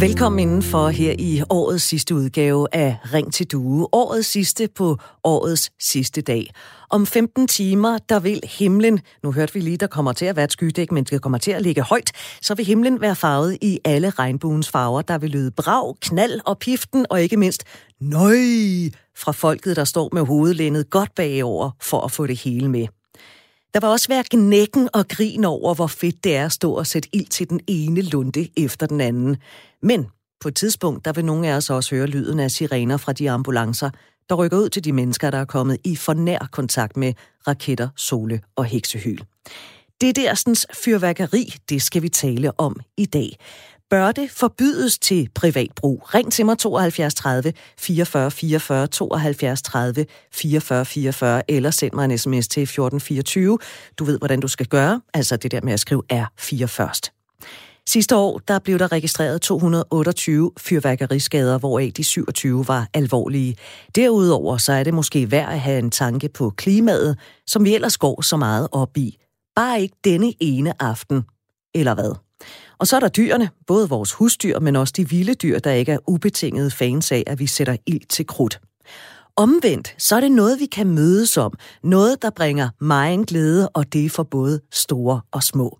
Velkommen indenfor her i årets sidste udgave af Ring til Due. Årets sidste på årets sidste dag. Om 15 timer, der vil himlen, nu hørte vi lige, der kommer til at være et skydæk, men det kommer til at ligge højt, så vil himlen være farvet i alle regnbuens farver. Der vil lyde brag, knald og piften, og ikke mindst nøj fra folket, der står med hovedlændet godt bagover for at få det hele med. Der var også være gnækken og grin over, hvor fedt det er at stå og sætte ild til den ene lunde efter den anden. Men på et tidspunkt, der vil nogle af os også høre lyden af sirener fra de ambulancer, der rykker ud til de mennesker, der er kommet i for nær kontakt med raketter, sole og heksehyl. Det dersens fyrværkeri, det skal vi tale om i dag. Bør det forbydes til privat brug? Ring til mig 72 30 44 44 72 30 44 44 eller send mig en sms til 1424. Du ved, hvordan du skal gøre, altså det der med at skrive R4 først. Sidste år der blev der registreret 228 fyrværkeriskader, hvoraf de 27 var alvorlige. Derudover så er det måske værd at have en tanke på klimaet, som vi ellers går så meget op i. Bare ikke denne ene aften, eller hvad? Og så er der dyrene, både vores husdyr, men også de vilde dyr, der ikke er ubetinget fans af, at vi sætter ild til krudt. Omvendt, så er det noget, vi kan mødes om. Noget, der bringer mig en glæde, og det er for både store og små.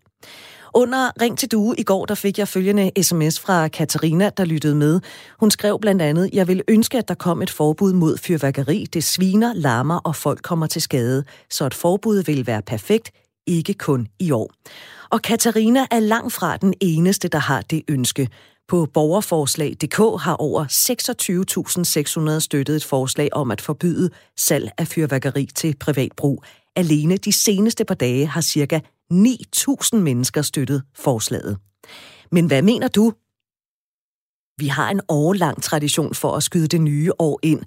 Under Ring til Due i går, der fik jeg følgende sms fra Katarina, der lyttede med. Hun skrev blandt andet, jeg vil ønske, at der kom et forbud mod fyrværkeri. Det sviner, larmer og folk kommer til skade. Så et forbud vil være perfekt, ikke kun i år. Og Katarina er langt fra den eneste, der har det ønske. På borgerforslag.dk har over 26.600 støttet et forslag om at forbyde salg af fyrværkeri til privat brug. Alene de seneste par dage har ca. 9.000 mennesker støttet forslaget. Men hvad mener du? Vi har en årlang tradition for at skyde det nye år ind.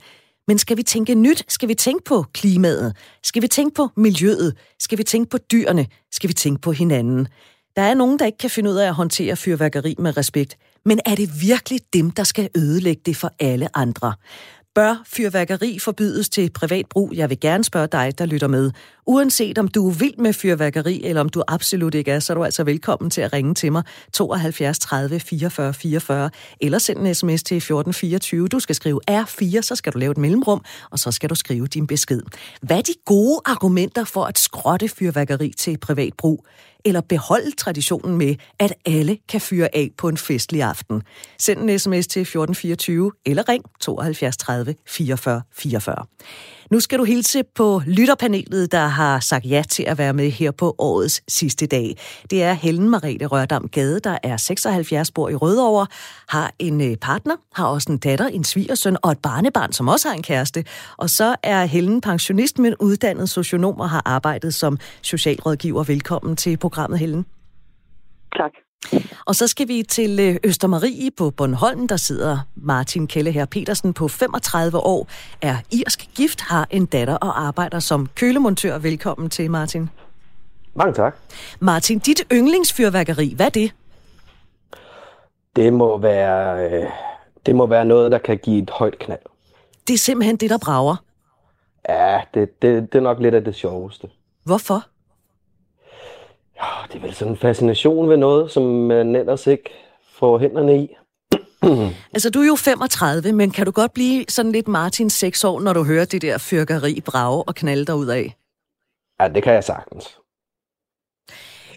Men skal vi tænke nyt? Skal vi tænke på klimaet? Skal vi tænke på miljøet? Skal vi tænke på dyrene? Skal vi tænke på hinanden? Der er nogen, der ikke kan finde ud af at håndtere fyrværkeri med respekt. Men er det virkelig dem, der skal ødelægge det for alle andre? Bør fyrværkeri forbydes til privat brug? Jeg vil gerne spørge dig, der lytter med. Uanset om du er vild med fyrværkeri, eller om du absolut ikke er, så er du altså velkommen til at ringe til mig 72 30 44 44, eller send en sms til 1424. Du skal skrive R4, så skal du lave et mellemrum, og så skal du skrive din besked. Hvad er de gode argumenter for at skrotte fyrværkeri til privat brug? eller beholde traditionen med, at alle kan fyre af på en festlig aften. Send en sms til 1424 eller ring 72 30 44 44. Nu skal du hilse på lytterpanelet, der har sagt ja til at være med her på årets sidste dag. Det er Helen Marete Rørdam Gade, der er 76 år i Rødovre, har en øh, partner, har også en datter, en svigersøn og et barnebarn, som også har en kæreste. Og så er Helen pensionist, men uddannet socionom og har arbejdet som socialrådgiver. Velkommen til programmet, Helen. Tak. Og så skal vi til øh, Østermarie på Bornholm. Der sidder Martin Kelle her Petersen på 35 år, er irsk gift, har en datter og arbejder som kølemontør. Velkommen til, Martin. Mange tak. Martin, dit yndlingsfyrværkeri, hvad er det? Det må være, øh, det må være noget, der kan give et højt knald. Det er simpelthen det, der brager. Ja, det, det, det er nok lidt af det sjoveste. Hvorfor? Ja, det er vel sådan en fascination ved noget, som man ellers ikke får hænderne i. altså, du er jo 35, men kan du godt blive sådan lidt Martin 6 år, når du hører det der fyrkeri brage og knalde ud af? Ja, det kan jeg sagtens.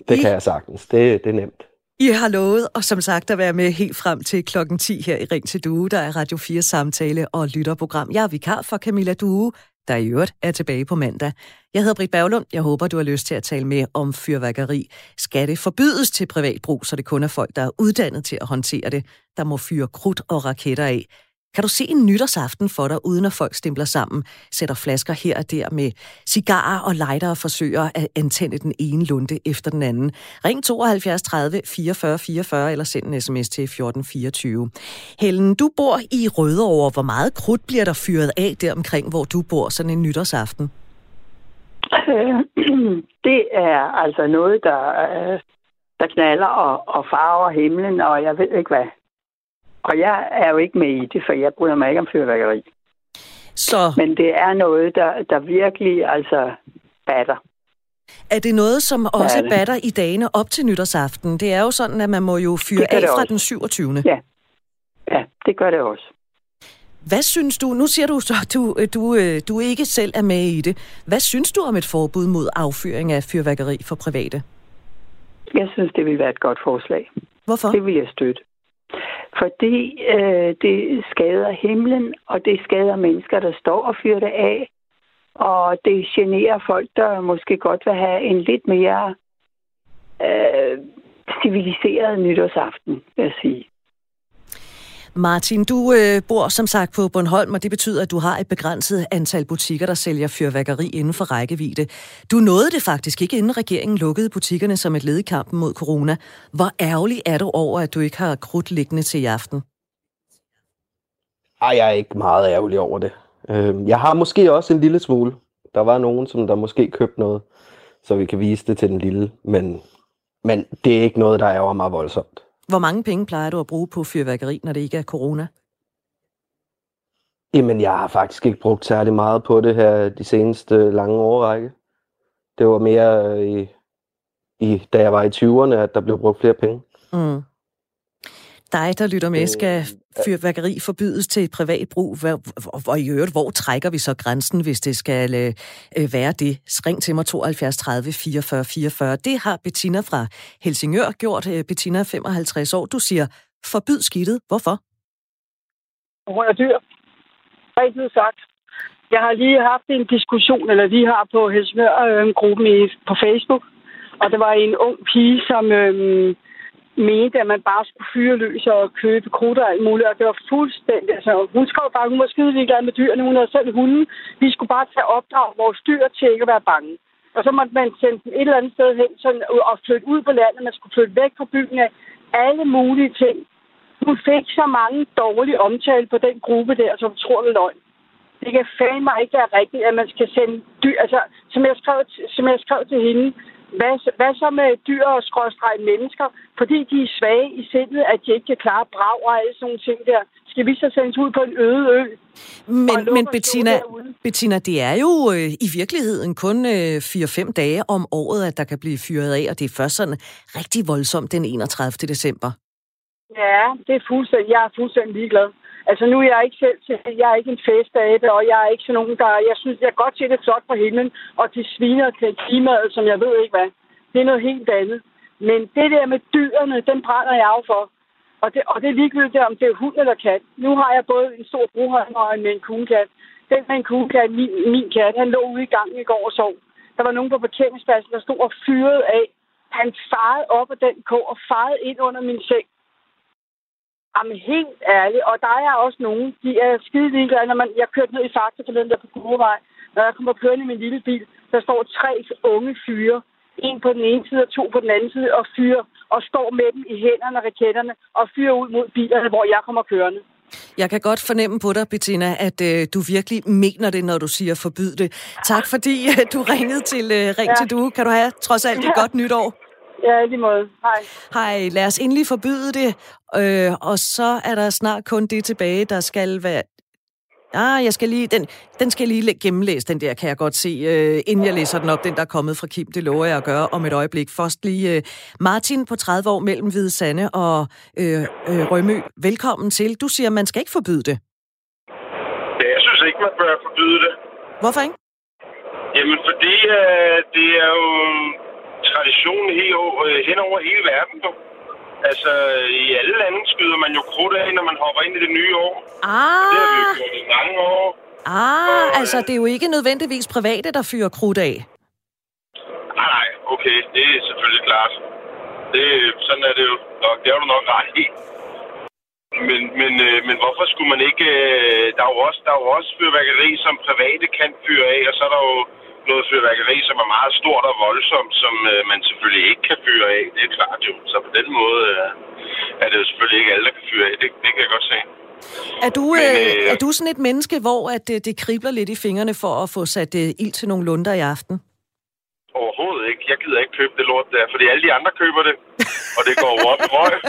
Det I... kan jeg sagtens. Det, det er nemt. I har lovet, og som sagt, at være med helt frem til klokken 10 her i Ring til Due, der er Radio 4 samtale og lytterprogram. Jeg er vikar for Camilla Due, der i øvrigt er tilbage på mandag. Jeg hedder Britt Berglund. Jeg håber, du har lyst til at tale med om fyrværkeri. Skal det forbydes til privat brug, så det kun er folk, der er uddannet til at håndtere det, der må fyre krudt og raketter af? Kan du se en nytårsaften for dig, uden at folk stempler sammen, sætter flasker her og der med cigarer og lighter og forsøger at antænde den ene lunde efter den anden? Ring 72 30 44 44 eller send en sms til 1424. Helen, du bor i Rødovre. Hvor meget krudt bliver der fyret af der omkring, hvor du bor sådan en nytårsaften? Det er altså noget, der, øh, der knaller og, og farver himlen, og jeg ved ikke hvad. Og jeg er jo ikke med i det, for jeg bryder mig ikke om fyrværkeri. Så... Men det er noget, der, der virkelig altså batter. Er det noget, som også ja, batter i dagene op til nytårsaften? Det er jo sådan, at man må jo fyre af fra også. den 27. Ja. Ja, det gør det også. Hvad synes du, nu siger du så, at du, øh, du, øh, du ikke selv er med i det. Hvad synes du om et forbud mod affyring af fyrværkeri for private? Jeg synes, det vil være et godt forslag. Hvorfor? Det vil jeg støtte. Fordi øh, det skader himlen, og det skader mennesker, der står og fyrer det af. Og det generer folk, der måske godt vil have en lidt mere øh, civiliseret nytårsaften, vil jeg sige. Martin, du øh, bor som sagt på Bornholm, og det betyder, at du har et begrænset antal butikker, der sælger fyrværkeri inden for rækkevidde. Du nåede det faktisk ikke, inden regeringen lukkede butikkerne som et led i kampen mod corona. Hvor ærgerlig er du over, at du ikke har krudt liggende til i aften? Ej, jeg er ikke meget ærgerlig over det. Øhm, jeg har måske også en lille smule. Der var nogen, som der måske købte noget, så vi kan vise det til den lille. Men, men det er ikke noget, der ærger mig voldsomt. Hvor mange penge plejer du at bruge på fyrværkeri, når det ikke er corona? Jamen, jeg har faktisk ikke brugt særlig meget på det her de seneste lange årrække. Det var mere øh, i, i, da jeg var i 20'erne, at der blev brugt flere penge. Mm. Dig, der lytter med, skal fyrværkeri forbydes til privat brug? Og i øvrigt, hvor trækker vi så grænsen, hvis det skal øh, øh være det? Ring til mig 72 30 44 44. Det har Bettina fra Helsingør gjort. Øh, Bettina er 55 år. Du siger, forbyd skidtet. Hvorfor? Hun er dyr. Rigtig sagt. Jeg har lige haft en diskussion, eller vi har på Helsingør-gruppen øh, på Facebook, og det var en ung pige, som øh, mente, at man bare skulle fyre løs og købe krutter og alt muligt, og det var fuldstændig, altså hun skrev bare, hun var skide ligeglad med dyrene, hun havde selv hunden. Vi skulle bare tage opdrag vores dyr til ikke at være bange. Og så måtte man sende dem et eller andet sted hen sådan, og flytte ud på landet. Man skulle flytte væk fra byen af alle mulige ting. Hun fik så mange dårlige omtale på den gruppe der, som tror det løgn. Det kan fandme ikke være rigtigt, at man skal sende dyr. Altså, som jeg skrev, som jeg skrev til hende, hvad, hvad så med dyr og skråstrej mennesker? Fordi de er svage i sindet, at de ikke kan klare brag og alle sådan nogle ting der. Skal vi så sendes ud på en øde ø? Men, men Bettina, Bettina, det er jo øh, i virkeligheden kun øh, 4-5 dage om året, at der kan blive fyret af, og det er først sådan rigtig voldsomt den 31. december. Ja, det er fuldstændig. Jeg er fuldstændig ligeglad. Altså nu er jeg ikke selv til, jeg er ikke en festabe, og jeg er ikke sådan nogen, der, jeg synes, jeg kan godt se det flot på himlen, og de sviner til klimaet, som jeg ved ikke hvad. Det er noget helt andet. Men det der med dyrene, den brænder jeg af for. Og det, og det er ligegyldigt, om det er hund eller kat. Nu har jeg både en stor brughøjner og en med en kugekat. Den med en kugekat, min, min kat, han lå ude i gangen i går og sov. Der var nogen på parkeringspladsen, der stod og fyrede af. Han farede op af den kog og farede ind under min seng. Jamen helt ærligt, og der er også nogen, de er skide ligeglade, når man, jeg kørte ned i Fakta den der på Kurvej. Når jeg kommer kørende i min lille bil, der står tre unge fyre, en på den ene side og to på den anden side, og fyre, og står med dem i hænderne og raketterne, og fyrer ud mod bilerne, hvor jeg kommer kørende. Jeg kan godt fornemme på dig, Bettina, at øh, du virkelig mener det, når du siger forbyd det. Tak fordi øh, du ringede til øh, Ring ja. til Du. Kan du have trods alt et ja. godt nytår? Ja, lige måde. Hej. Hej, lad os endelig forbyde det, øh, og så er der snart kun det tilbage, der skal være... Ah, jeg skal lige, den, den skal jeg lige gennemlæse, den der, kan jeg godt se, øh, inden jeg læser den op, den der er kommet fra Kim. Det lover jeg at gøre om et øjeblik. Først lige øh, Martin på 30 år mellem Hvide Sande og øh, øh, Rømø. Velkommen til. Du siger, man skal ikke forbyde det. Ja, jeg synes ikke, man bør forbyde det. Hvorfor ikke? Jamen, fordi øh, det er jo tradition helt, øh, hen over hele verden. Du. Altså, i alle lande skyder man jo krudt af, når man hopper ind i det nye år. Ah. Det har vi gjort i mange år. Ah, og, øh, altså, det er jo ikke nødvendigvis private, der fyrer krudt af. Nej, nej, okay, det er selvfølgelig klart. Det, sådan er det jo nok. Det er du nok ret i. Men, men, øh, men hvorfor skulle man ikke... Øh, der er jo også, der er jo også fyrværkeri, som private kan fyre af, og så er der jo noget fyrværkeri, som er meget stort og voldsomt, som øh, man selvfølgelig ikke kan fyre af. Det er klart jo. Så på den måde øh, er det jo selvfølgelig ikke alle, der kan fyre af. Det, det kan jeg godt se. Er du, Men, øh, øh, er du sådan et menneske, hvor at, øh, det kribler lidt i fingrene for at få sat øh, ild til nogle lunder i aften? Overhovedet ikke. Jeg gider ikke købe det lort der, fordi alle de andre køber det, og det går op i røg.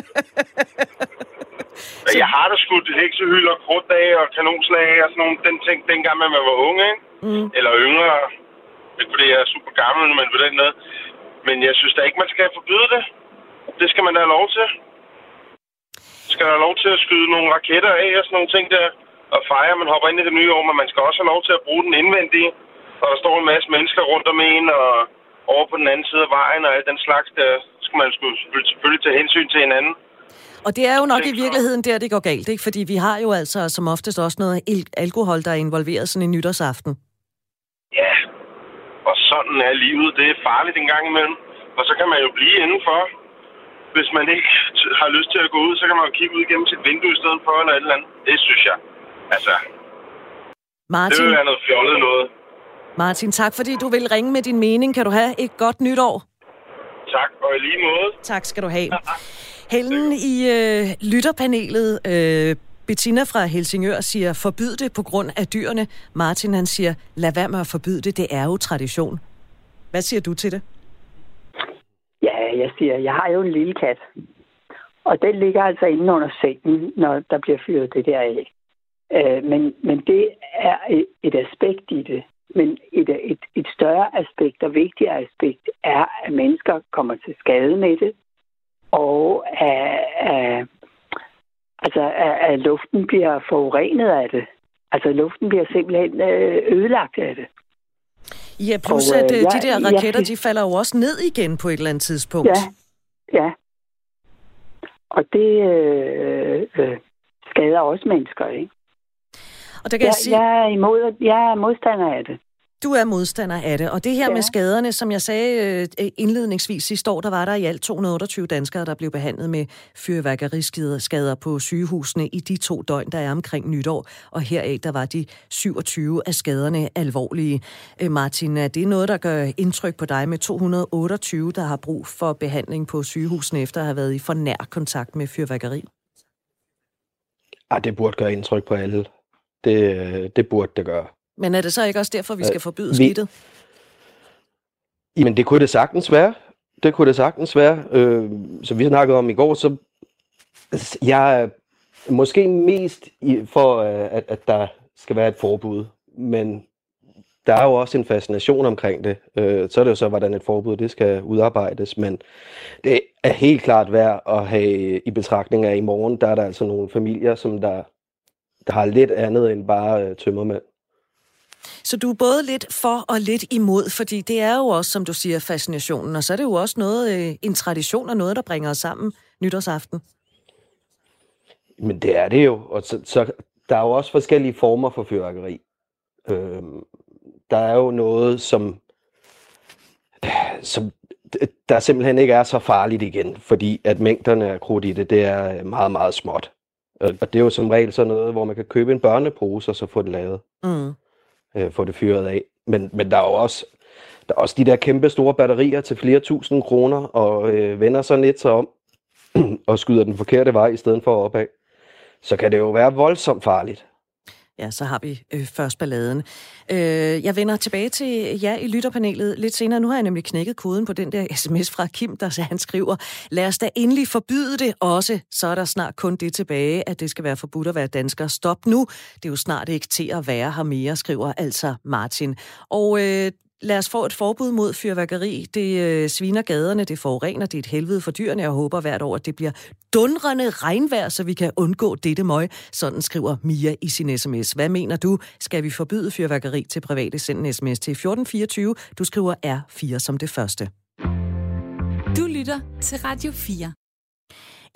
Så... Jeg har da skudt heksehylder, krudtdage og kanonslag og sådan nogle den ting, dengang man var unge, ikke? Mm. Eller yngre. Ikke fordi jeg er super gammel, men på den måde. Men jeg synes da ikke, man skal forbyde det. Det skal man da have lov til. skal der lov til at skyde nogle raketter af og sådan nogle ting der, og fejre, man hopper ind i det nye år, men man skal også have lov til at bruge den indvendige, og der står en masse mennesker rundt om en, og over på den anden side af vejen, og alt den slags, der skal man selvfølgelig tage hensyn til hinanden. Og det er jo nok i virkeligheden der, det går galt, ikke? Fordi vi har jo altså som oftest også noget alkohol, der er involveret sådan en nytårsaften. Ja, og sådan er livet. Det er farligt en gang imellem. Og så kan man jo blive indenfor. Hvis man ikke har lyst til at gå ud, så kan man jo kigge ud gennem sit vindue i stedet for, eller et eller andet. Det synes jeg. Altså, Martin, det vil være noget fjollet noget. Martin, tak fordi du vil ringe med din mening. Kan du have et godt nytår? Tak, og i lige måde. Tak skal du have. Helen i øh, lytterpanelet, øh, Bettina fra Helsingør siger, forbyd det på grund af dyrene. Martin han siger, lad være med at forbyde det, det er jo tradition. Hvad siger du til det? Ja, jeg siger, jeg har jo en lille kat. Og den ligger altså inde under sengen, når der bliver fyret det der af. Øh, men, men det er et, et aspekt i det. Men et, et, et større aspekt og vigtigere aspekt er, at mennesker kommer til skade med det, og at, at, altså, at, at luften bliver forurenet af det. Altså luften bliver simpelthen øh, ødelagt af det. Ja, plus og, at øh, de der raketter, jeg, de falder jo også ned igen på et eller andet tidspunkt. Ja, ja. Og det øh, øh, skader også mennesker, ikke? Og der kan jeg, jeg sige... jeg, er imod, jeg er modstander af det. Du er modstander af det, og det her ja. med skaderne, som jeg sagde øh, indledningsvis sidste år, der var der i alt 228 danskere, der blev behandlet med fyrværkeriskader på sygehusene i de to døgn, der er omkring nytår, og heraf der var de 27 af skaderne alvorlige. Øh, Martin, er det noget, der gør indtryk på dig med 228, der har brug for behandling på sygehusene efter at have været i for nær kontakt med fyrværkeri? Ah, det burde gøre indtryk på alle. Det, det burde det gøre. Men er det så ikke også derfor, vi skal forbyde vi... skidtet? Jamen, det kunne det sagtens være. Det kunne det sagtens være. Øh, som vi snakkede om i går, så jeg er måske mest i, for, øh, at, at der skal være et forbud. Men der er jo også en fascination omkring det. Øh, så er det jo så, hvordan et forbud det skal udarbejdes. Men det er helt klart værd at have i betragtning af i morgen, der er der altså nogle familier, som der, der har lidt andet end bare øh, tømmermænd. Så du er både lidt for og lidt imod, fordi det er jo også, som du siger, fascinationen, og så er det jo også noget, øh, en tradition og noget, der bringer os sammen nytårsaften. Men det er det jo, og så, så der er jo også forskellige former for fyrværkeri. Øhm, der er jo noget, som, som der simpelthen ikke er så farligt igen, fordi at mængderne af krudt i det, det er meget, meget småt. Og det er jo som regel sådan noget, hvor man kan købe en børnepose og så få det lavet. Mm øh, få det fyret af. Men, men der er jo også, der er også de der kæmpe store batterier til flere tusind kroner, og øh, vender sådan lidt så om, og skyder den forkerte vej i stedet for opad. Så kan det jo være voldsomt farligt. Ja, så har vi øh, først balladen. Øh, jeg vender tilbage til jer i lytterpanelet lidt senere. Nu har jeg nemlig knækket koden på den der sms fra Kim, der han skriver, lad os da endelig forbyde det også. Så er der snart kun det tilbage, at det skal være forbudt at være dansker. Stop nu. Det er jo snart ikke til at være her mere, skriver altså Martin. Og øh, lad os få et forbud mod fyrværkeri. Det øh, sviner gaderne, det forurener, det er et helvede for dyrene. Jeg håber hvert år, at det bliver dundrende regnvejr, så vi kan undgå dette møg. Sådan skriver Mia i sin sms. Hvad mener du? Skal vi forbyde fyrværkeri til private? Send en sms til 1424. Du skriver R4 som det første. Du lytter til Radio 4.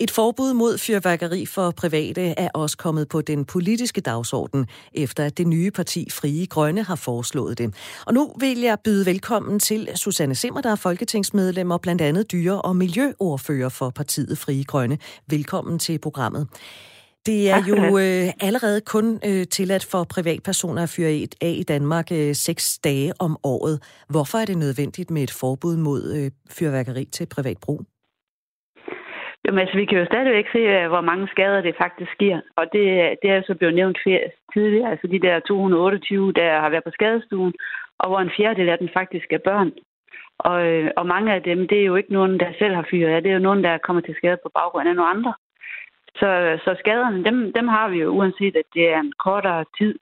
Et forbud mod fyrværkeri for private er også kommet på den politiske dagsorden, efter at det nye parti Frie Grønne har foreslået det. Og nu vil jeg byde velkommen til Susanne Simmer, der er folketingsmedlem og blandt andet dyre- og miljøordfører for partiet Frie Grønne. Velkommen til programmet. Det er jo øh, allerede kun øh, tilladt for privatpersoner at fyre af i Danmark øh, seks dage om året. Hvorfor er det nødvendigt med et forbud mod øh, fyrværkeri til privat brug? Jamen, altså, vi kan jo stadigvæk se, øh, hvor mange skader det faktisk sker. Og det, øh, det er jo så blevet nævnt tidligere. Altså de der 228, der har været på skadestuen, og hvor en fjerdedel af dem faktisk er børn. Og, øh, og mange af dem, det er jo ikke nogen, der selv har fyret af. Det er jo nogen, der kommer til skade på baggrund af nogle andre. Så, så skaderne, dem, dem har vi jo, uanset at det er en kortere tid.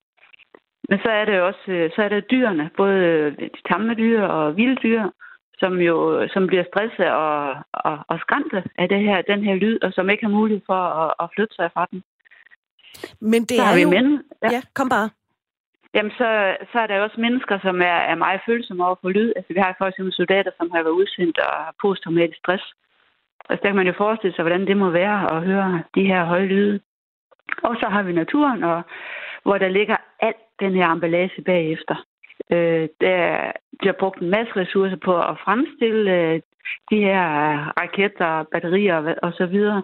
Men så er det også så er det dyrene, både de tamme dyr og vilde dyr, som jo som bliver stresset og, og, og skræmte af det her, den her lyd, og som ikke har mulighed for at, at flytte sig fra den. Men det Så er vi jo... mænd. Ja. ja, kom bare. Jamen, så, så er der også mennesker, som er, er meget følsomme over for lyd. Altså, vi har for eksempel soldater, som har været udsendt og har posttraumatisk stress. Altså, der kan man jo forestille sig, hvordan det må være at høre de her høje lyde. Og så har vi naturen, og, hvor der ligger alt den her emballage bagefter. Øh, der bliver brugt en masse ressourcer på at fremstille øh, de her raketter, batterier og så videre.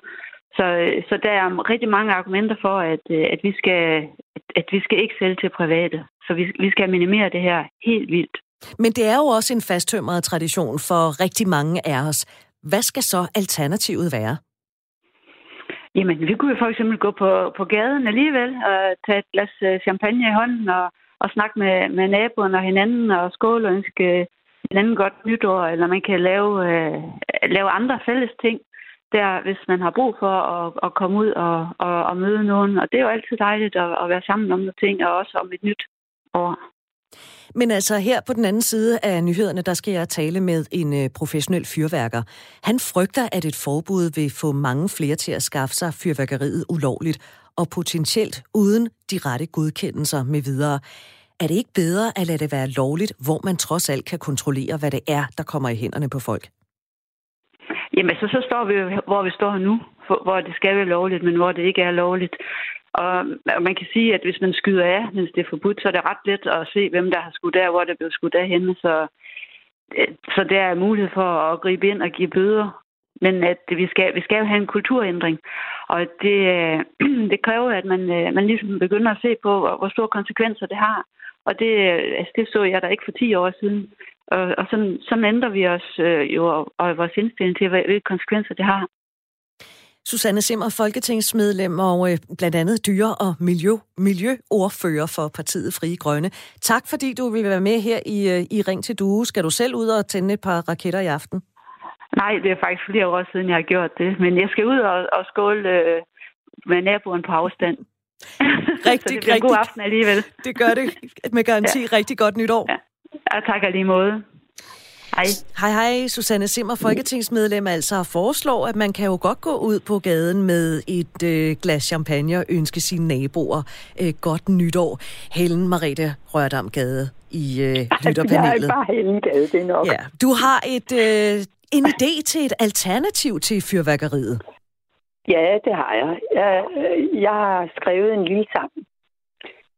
Så, så der er rigtig mange argumenter for, at, øh, at, vi skal, at vi skal ikke sælge til private. Så vi, vi skal minimere det her helt vildt. Men det er jo også en fasttømret tradition for rigtig mange af os. Hvad skal så alternativet være? Jamen, vi kunne jo for eksempel gå på, på gaden alligevel og tage et glas øh, champagne i hånden og, og snakke med, med naboerne og hinanden og skåle og ønske hinanden godt nytår, eller man kan lave, øh, lave andre fælles ting der, hvis man har brug for at, at komme ud og, og, og møde nogen. Og det er jo altid dejligt at, at være sammen om nogle ting, og også om et nyt år. Men altså her på den anden side af nyhederne, der skal jeg tale med en øh, professionel fyrværker. Han frygter, at et forbud vil få mange flere til at skaffe sig fyrværkeriet ulovligt og potentielt uden de rette godkendelser med videre. Er det ikke bedre at lade det være lovligt, hvor man trods alt kan kontrollere, hvad det er, der kommer i hænderne på folk? Jamen, så, så står vi hvor vi står nu, hvor det skal være lovligt, men hvor det ikke er lovligt. Og man kan sige, at hvis man skyder af, hvis det er forbudt, så er det ret let at se, hvem der har skudt der, hvor det blev skudt af henne. Så, øh, så der er mulighed for at gribe ind og give bøder. Men at vi skal, vi skal jo have en kulturændring. Og det, øh, det kræver, at man, øh, man ligesom begynder at se på, hvor store konsekvenser det har. Og det, øh, altså det så jeg der ikke for 10 år siden. Og, og sådan, sådan ændrer vi os øh, jo, og, vores indstilling til, hvilke konsekvenser det har. Susanne Simmer, folketingsmedlem og øh, blandt andet dyre- og miljø, miljøordfører for partiet Frie Grønne. Tak fordi du vil være med her i, i Ring til Due. Skal du selv ud og tænde et par raketter i aften? Nej, det er faktisk flere år siden, jeg har gjort det. Men jeg skal ud og, og skåle øh, med naboen på afstand. Rigtig, Så det rigtig, god aften alligevel. Det gør det med garanti. ja. Rigtig godt nytår. Ja. ja, tak lige måde. Hej. Hej, hej. Susanne Simmer, folketingsmedlem, altså foreslår, at man kan jo godt gå ud på gaden med et øh, glas champagne og ønske sine naboer øh, godt nytår. Helen Marete Rørdam Gade i øh, lytterpanelet. Jeg er bare Helen Gade, det er nok. Ja. Du har et, øh, en idé til et alternativ til fyrværkeriet. Ja, det har jeg. Jeg, øh, jeg har skrevet en lille sang,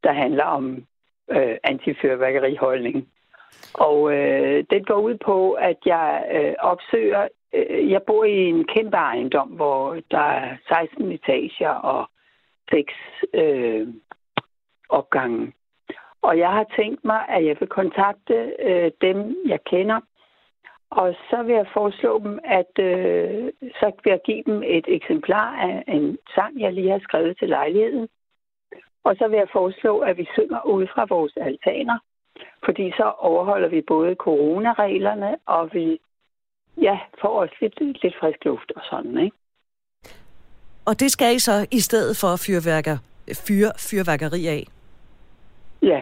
der handler om øh, antifyrværkeriholdning. Og øh, den går ud på, at jeg øh, opsøger... Øh, jeg bor i en kæmpe ejendom, hvor der er 16 etager og 6 øh, opgange. Og jeg har tænkt mig, at jeg vil kontakte øh, dem, jeg kender, og så vil jeg foreslå dem, at øh, så vil jeg give dem et eksemplar af en sang, jeg lige har skrevet til lejligheden. Og så vil jeg foreslå, at vi synger ud fra vores altaner. Fordi så overholder vi både coronareglerne, og vi ja, får også lidt, lidt frisk luft og sådan, ikke? Og det skal I så i stedet for fyrværker, fyr, fyrværkeri af? Ja.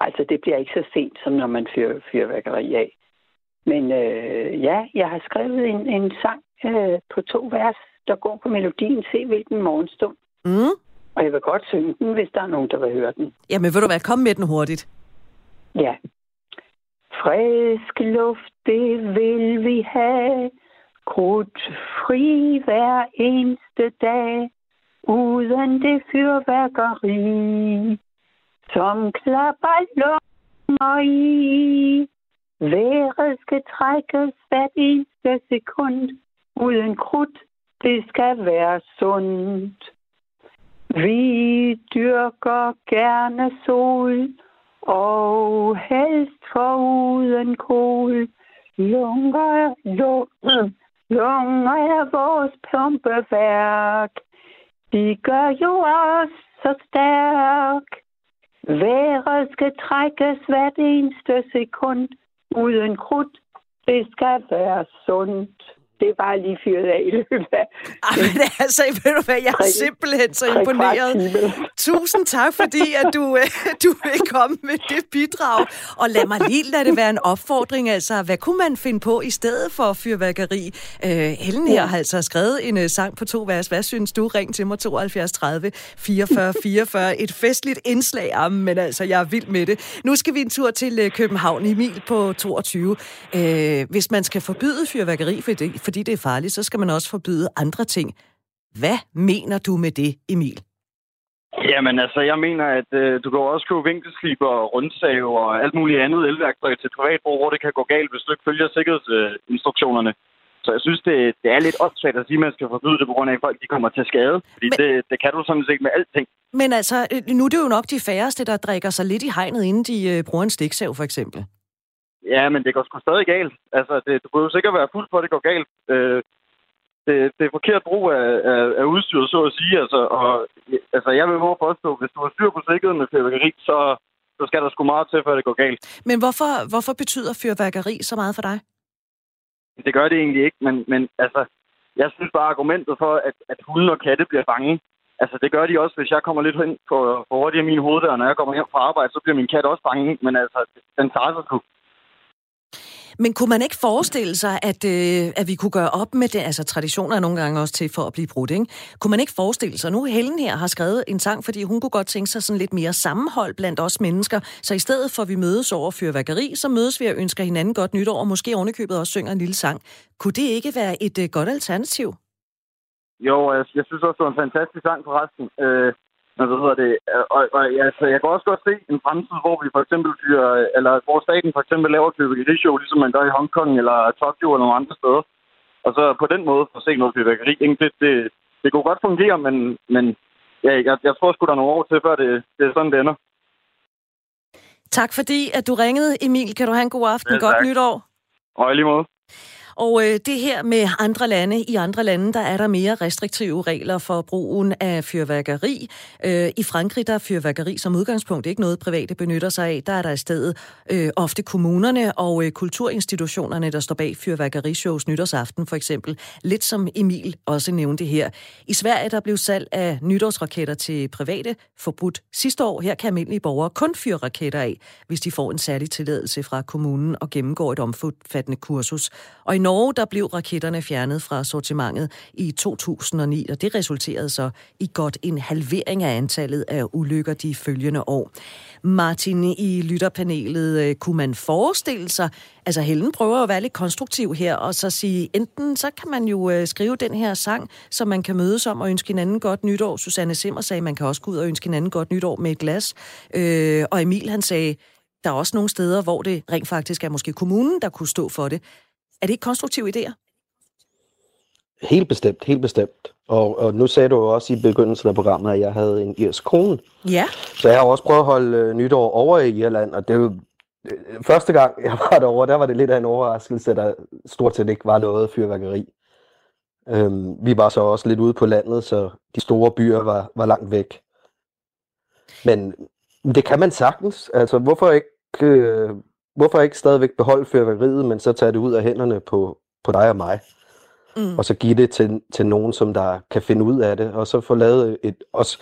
Altså, det bliver ikke så sent, som når man fyrer fyrværkeri af. Men øh, ja, jeg har skrevet en, en sang øh, på to vers, der går på melodien Se hvilken morgenstund. Mm. Og jeg vil godt synge den, hvis der er nogen, der vil høre den. Jamen, vil du være kom med den hurtigt? Ja. Frisk luft, det vil vi have. Krudt fri hver eneste dag. Uden det fyrværkeri, som klapper lunger i. Været skal trækkes hvert eneste sekund. Uden krudt, det skal være sundt. Vi dyrker gerne sol, og helst for uden kol. Lunger, Lunger, lunger er vores pumpeværk. De gør jo os så stærk. Været skal trækkes hvert eneste sekund. Uden krudt, det skal være sundt det er bare lige fyret af i løbet af... Ej, men altså, ved du hvad, jeg er simpelthen så imponeret. Tusind tak, fordi at du, øh, du vil komme med det bidrag. Og lad mig lige lade det være en opfordring. Altså, hvad kunne man finde på i stedet for fyrværkeri? Uh, Helen her har altså skrevet en uh, sang på to vers. Hvad synes du? Ring til mig 72 30 44 44. Et festligt indslag, Jamen, men altså, jeg er vild med det. Nu skal vi en tur til uh, København. Emil på 22. Uh, hvis man skal forbyde fyrværkeri, fordi, fordi det er farligt, så skal man også forbyde andre ting. Hvad mener du med det, Emil? Jamen altså, jeg mener, at øh, du kan også købe vinkelsliber og rundsave og alt muligt andet elværktøj til privatbrug, hvor det kan gå galt, hvis du ikke følger sikkerhedsinstruktionerne. Så jeg synes, det, det er lidt åndssvagt at sige, at man skal forbyde det, på grund af, at folk de kommer til skade. Fordi men, det, det kan du sådan set med alting. Men altså, øh, nu er det jo nok de færreste, der drikker sig lidt i hegnet, inden de øh, bruger en stiksav, for eksempel. Ja, men det går sgu stadig galt. Altså, det, du jo sikkert være fuld for, at det går galt. Øh, det, det er forkert brug af, af, af udstyret, så at sige. Altså, og, altså, jeg vil våge påstå, hvis du har styr på sikkerheden med fyrværkeri, så, så skal der sgu meget til, før det går galt. Men hvorfor, hvorfor betyder fyrværkeri så meget for dig? Det gør det egentlig ikke, men, men altså, jeg synes bare argumentet for, at, at hunde og katte bliver bange, altså det gør de også, hvis jeg kommer lidt hen på, på hurtigt af min hoveddør, når jeg kommer hjem fra arbejde, så bliver min kat også bange, men altså, den tager sig sgu. Men kunne man ikke forestille sig, at, øh, at vi kunne gøre op med det? Altså, traditioner er nogle gange også til for at blive brudt, ikke? Kunne man ikke forestille sig, nu Helen her har skrevet en sang, fordi hun kunne godt tænke sig sådan lidt mere sammenhold blandt os mennesker. Så i stedet for, at vi mødes over fyrværkeri, så mødes vi og ønsker hinanden godt nytår, og måske ovenikøbet også synger en lille sang. Kunne det ikke være et øh, godt alternativ? Jo, jeg, jeg synes også, det var en fantastisk sang forresten. Øh, hvad hedder det, og, og altså, jeg kan også godt se en fremtid, hvor vi for eksempel fyrer, eller hvor staten for eksempel laver fyrværkerishow, ligesom man gør i Hongkong eller Tokyo eller nogle andre steder. Og så på den måde få se noget fyrværkeri. Det, det, det kunne godt fungere, men, men ja, jeg, jeg tror sgu, der er nogle år til, før det, det er sådan, det ender. Tak fordi, at du ringede, Emil. Kan du have en god aften. Ja, Godt nytår. Og i lige måde. Og øh, det her med andre lande, i andre lande, der er der mere restriktive regler for brugen af fyrværkeri. Øh, I Frankrig, der er fyrværkeri som udgangspunkt ikke noget, private benytter sig af. Der er der i stedet øh, ofte kommunerne og øh, kulturinstitutionerne, der står bag fyrværkerishows nytårsaften for eksempel. Lidt som Emil også nævnte her. I Sverige, der blev salg af nytårsraketter til private forbudt sidste år. Her kan almindelige borgere kun fyre raketter af, hvis de får en særlig tilladelse fra kommunen og gennemgår et omfattende kursus. Og i Norge der blev raketterne fjernet fra sortimentet i 2009, og det resulterede så i godt en halvering af antallet af ulykker de følgende år. Martin, i lytterpanelet, øh, kunne man forestille sig, altså Helen prøver at være lidt konstruktiv her, og så sige, enten så kan man jo øh, skrive den her sang, som man kan mødes om og ønske hinanden godt nytår. Susanne Simmer sagde, man kan også gå ud og ønske hinanden godt nytår med et glas. Øh, og Emil han sagde, der er også nogle steder, hvor det rent faktisk er måske kommunen, der kunne stå for det. Er det ikke konstruktive idéer? Helt bestemt, helt bestemt. Og, og nu sagde du jo også i begyndelsen af programmet, at jeg havde en irsk kone. Ja. Så jeg har også prøvet at holde øh, nytår over i Irland, og det er jo øh, første gang, jeg var derovre, der var det lidt af en overraskelse, at der stort set ikke var noget fyrværkeri. Øhm, vi var så også lidt ude på landet, så de store byer var, var langt væk. Men det kan man sagtens. Altså, hvorfor ikke øh, hvorfor ikke stadigvæk beholde fyrværkeriet, men så tage det ud af hænderne på, på dig og mig? Mm. Og så give det til, til nogen, som der kan finde ud af det, og så få lavet et, også,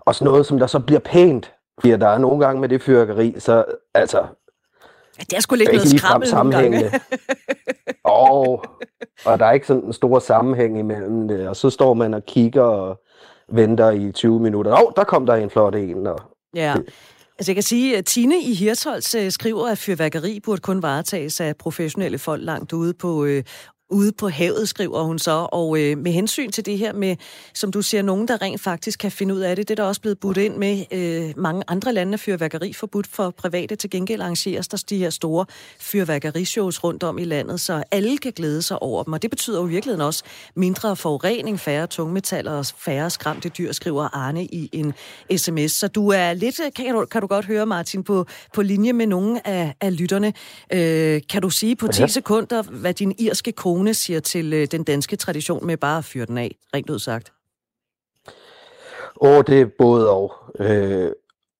også noget, som der så bliver pænt. Fordi der er nogle gange med det fyrværkeri, så altså... Ja, det er sgu lidt noget skrammel gange. og, og der er ikke sådan en stor sammenhæng imellem det, og så står man og kigger og venter i 20 minutter. Åh, oh, der kom der en flot en. Og ja. Det, Altså jeg kan sige, at Tine i Hirtholz øh, skriver, at fyrværkeri burde kun varetages af professionelle folk langt ude på øh, ude på havet, skriver hun så. Og øh, med hensyn til det her med, som du siger, nogen, der rent faktisk kan finde ud af det, det er der også blevet budt ind med øh, mange andre lande fyrværkeri forbudt for private. Til gengæld arrangeres der de her store fyrværkerishows rundt om i landet, så alle kan glæde sig over dem. Og det betyder jo i virkeligheden også mindre forurening, færre tungmetaller og færre skræmte dyr, skriver Arne i en sms. Så du er lidt, kan du, kan du godt høre, Martin, på, på linje med nogle af, af lytterne. Øh, kan du sige på 10 ja. sekunder, hvad din irske kone kone siger til øh, den danske tradition med bare at fyre den af, rent ud sagt? Åh, det er både og. Øh,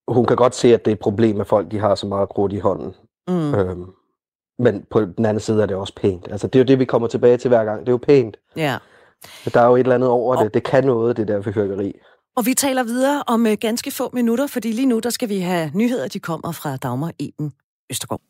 hun kan godt se, at det er et problem, at folk de har så meget krudt i hånden. Mm. Øh, men på den anden side er det også pænt. Altså, det er jo det, vi kommer tilbage til hver gang. Det er jo pænt. Ja. Der er jo et eller andet over det. Det kan noget, det der fyrværkeri. Og vi taler videre om øh, ganske få minutter, fordi lige nu der skal vi have nyheder, de kommer fra Dagmar Eben Østergaard.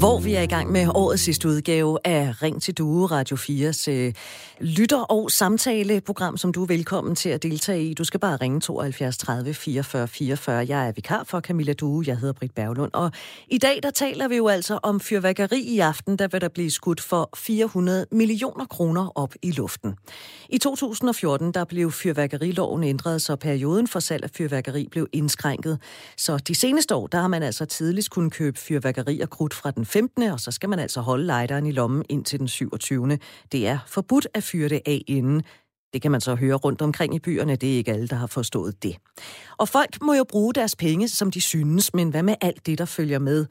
Hvor vi er i gang med årets sidste udgave af Ring til Due, Radio 4's øh, lytter- og samtaleprogram, som du er velkommen til at deltage i. Du skal bare ringe 72 30 44 44. Jeg er vikar for Camilla Due, jeg hedder Britt Berglund. Og i dag, der taler vi jo altså om fyrværkeri i aften, der vil der blive skudt for 400 millioner kroner op i luften. I 2014, der blev fyrværkeriloven ændret, så perioden for salg af fyrværkeri blev indskrænket. Så de seneste år, der har man altså tidligst kunne købe fyrværkeri og krudt fra den 15. og så skal man altså holde lighteren i lommen indtil den 27. Det er forbudt at fyre det af inden. Det kan man så høre rundt omkring i byerne, det er ikke alle, der har forstået det. Og folk må jo bruge deres penge, som de synes, men hvad med alt det, der følger med?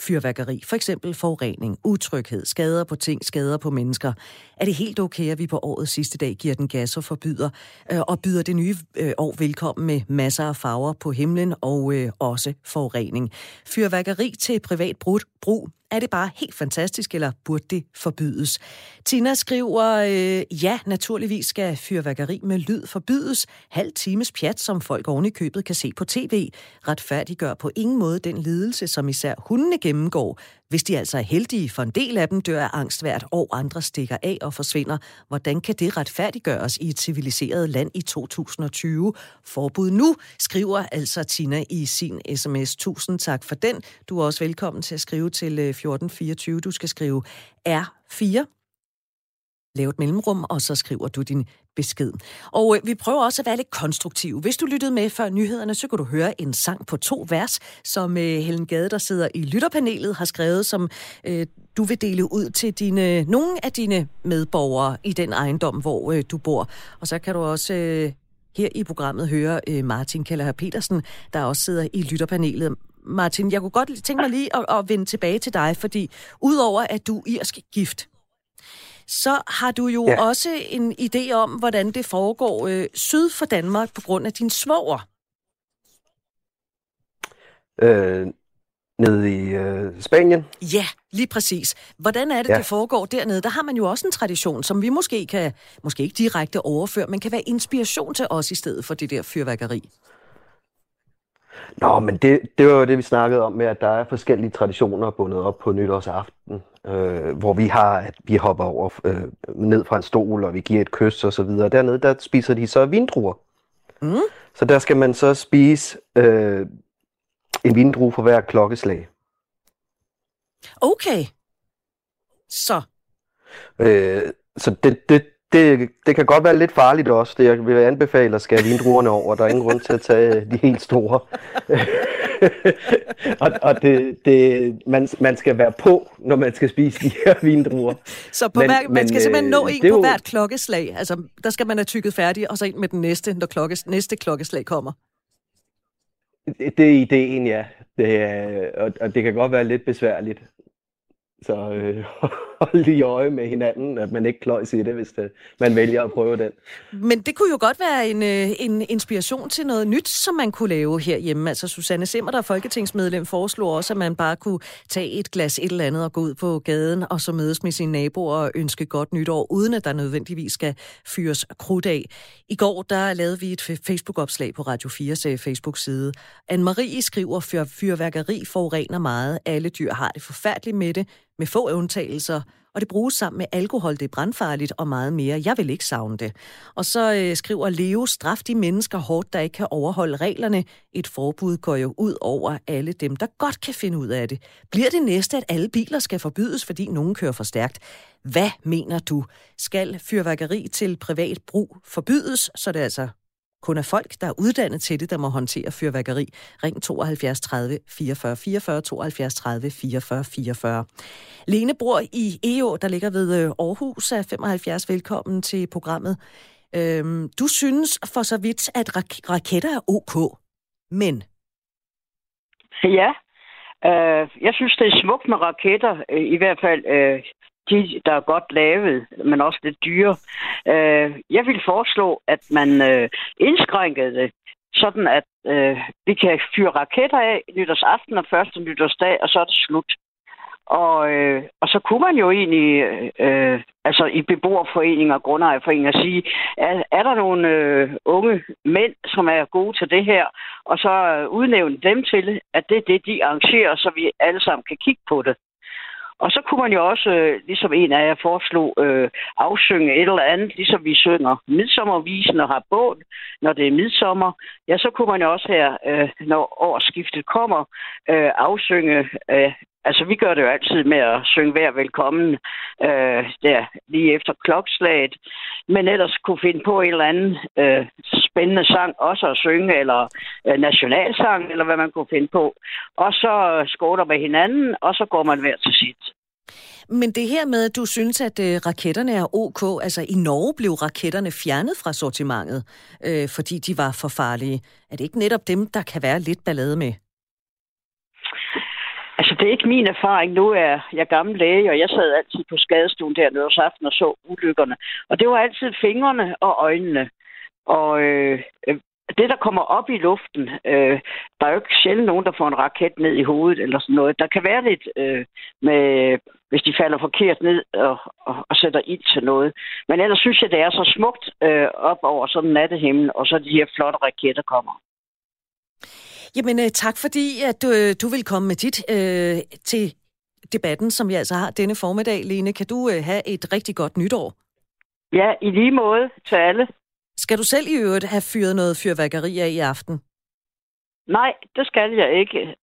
fyrværkeri, for eksempel forurening, utryghed, skader på ting, skader på mennesker. Er det helt okay, at vi på årets sidste dag giver den gas og forbyder, øh, og byder det nye øh, år velkommen med masser af farver på himlen og øh, også forurening? Fyrværkeri til privat brug, er det bare helt fantastisk, eller burde det forbydes? Tina skriver, øh, ja, naturligvis skal fyrværkeri med lyd forbydes. Halv times pjat, som folk oven i købet kan se på tv, retfærdiggør på ingen måde den lidelse, som især hundene gennemgår, hvis de altså er heldige, for en del af dem dør af angst hvert år, andre stikker af og forsvinder. Hvordan kan det retfærdiggøres i et civiliseret land i 2020? Forbud nu, skriver altså Tina i sin sms. Tusind tak for den. Du er også velkommen til at skrive til øh, 1424. Du skal skrive R4 Lav et mellemrum, og så skriver du din besked. Og øh, vi prøver også at være lidt konstruktive. Hvis du lyttede med før nyhederne, så kunne du høre en sang på to vers, som øh, Helen Gade, der sidder i lytterpanelet, har skrevet, som øh, du vil dele ud til dine, nogle af dine medborgere i den ejendom, hvor øh, du bor. Og så kan du også... Øh, her i programmet høre øh, Martin Keller Petersen, der også sidder i lytterpanelet. Martin, jeg kunne godt tænke mig lige at, at vende tilbage til dig, fordi udover at du er irsk gift, så har du jo ja. også en idé om, hvordan det foregår øh, syd for Danmark på grund af din svoger. Øh, nede i øh, Spanien? Ja, lige præcis. Hvordan er det, ja. det foregår dernede? Der har man jo også en tradition, som vi måske kan, måske ikke direkte overføre, men kan være inspiration til os i stedet for det der fyrværkeri. Nå, men det, det var jo det, vi snakkede om med, at der er forskellige traditioner bundet op på nytårsaften, øh, hvor vi har, at vi hopper over øh, ned fra en stol, og vi giver et kys og så videre. Dernede, der spiser de så vindruer. Mm. Så der skal man så spise øh, en vindrue for hver klokkeslag. Okay. Så. Øh, så det, det, det, det kan godt være lidt farligt også. Det jeg vil anbefale at skære vindruerne over. Der er ingen grund til at tage de helt store. og og det, det, man, man skal være på, når man skal spise de her vindruer. Så på men, hver, man skal men, simpelthen nå øh, en på jo... hvert klokkeslag. Altså, der skal man have tykket færdig, og så ind med den næste, når klokkes, næste klokkeslag kommer. Det er ideen, ja. Det og, og det kan godt være lidt besværligt. Så øh, hold lige øje med hinanden, at man ikke kløjs i det, hvis det, man vælger at prøve den. Men det kunne jo godt være en, øh, en inspiration til noget nyt, som man kunne lave herhjemme. Altså Susanne Simmer, der er folketingsmedlem, foreslår også, at man bare kunne tage et glas et eller andet og gå ud på gaden, og så mødes med sine naboer og ønske godt nytår, uden at der nødvendigvis skal fyres krudt af. I går, der lavede vi et Facebook-opslag på Radio 4's øh, Facebook-side. Anne-Marie skriver, at fyrværkeri forurener meget. Alle dyr har det forfærdeligt med det med få undtagelser, og det bruges sammen med alkohol, det er brandfarligt og meget mere. Jeg vil ikke savne det. Og så øh, skriver Leo, straf de mennesker hårdt, der ikke kan overholde reglerne. Et forbud går jo ud over alle dem, der godt kan finde ud af det. Bliver det næste, at alle biler skal forbydes, fordi nogen kører for stærkt? Hvad mener du? Skal fyrværkeri til privat brug forbydes, så det altså kun er folk, der er uddannet til det, der må håndtere fyrværkeri. Ring 72 30 44 44, 72 30 44 44. Lene bor i EO, der ligger ved øh, Aarhus, er 75. Velkommen til programmet. Øhm, du synes for så vidt, at rak- raketter er ok, men... Ja, øh, jeg synes, det er smukt med raketter, øh, i hvert fald øh, de, der er godt lavet, men også lidt dyre. Øh, jeg vil foreslå, at man øh, indskrænkede det, sådan at øh, vi kan fyre raketter af nytårsaften og første nytårsdag, og så er det slut. Og, øh, og så kunne man jo egentlig, øh, altså i beboerforeninger og grundejerforeninger, sige, er, er der nogle øh, unge mænd, som er gode til det her, og så øh, udnævne dem til, at det er det, de arrangerer, så vi alle sammen kan kigge på det. Og så kunne man jo også, øh, ligesom en af jer foreslog, øh, afsynge et eller andet, ligesom vi synger midsommervisen og har båd, når det er midsommer. Ja, så kunne man jo også her, øh, når årsskiftet kommer, øh, afsynge øh, Altså, vi gør det jo altid med at synge hver velkommen øh, der lige efter klokslaget. Men ellers kunne finde på en eller anden øh, spændende sang også at synge, eller øh, nationalsang, eller hvad man kunne finde på. Og så skåler med hinanden, og så går man hver til sit. Men det her med, at du synes, at øh, raketterne er ok, altså i Norge blev raketterne fjernet fra sortimentet, øh, fordi de var for farlige. Er det ikke netop dem, der kan være lidt ballade med? Altså, det er ikke min erfaring. Nu er jeg gammel læge, og jeg sad altid på skadestuen der aften og så ulykkerne. Og det var altid fingrene og øjnene. Og øh, øh, det, der kommer op i luften, øh, der er jo ikke sjældent nogen, der får en raket ned i hovedet eller sådan noget. Der kan være lidt øh, med, hvis de falder forkert ned og, og, og sætter ild til noget. Men ellers synes jeg, det er så smukt øh, op over sådan en nattehimmel, og så de her flotte raketter kommer. Jamen, øh, tak fordi, at du, øh, du vil komme med dit øh, til debatten, som vi altså har denne formiddag. Lene, kan du øh, have et rigtig godt nytår? Ja, i lige måde til alle. Skal du selv i øvrigt have fyret noget fyrværkeri af i aften? Nej, det skal jeg ikke.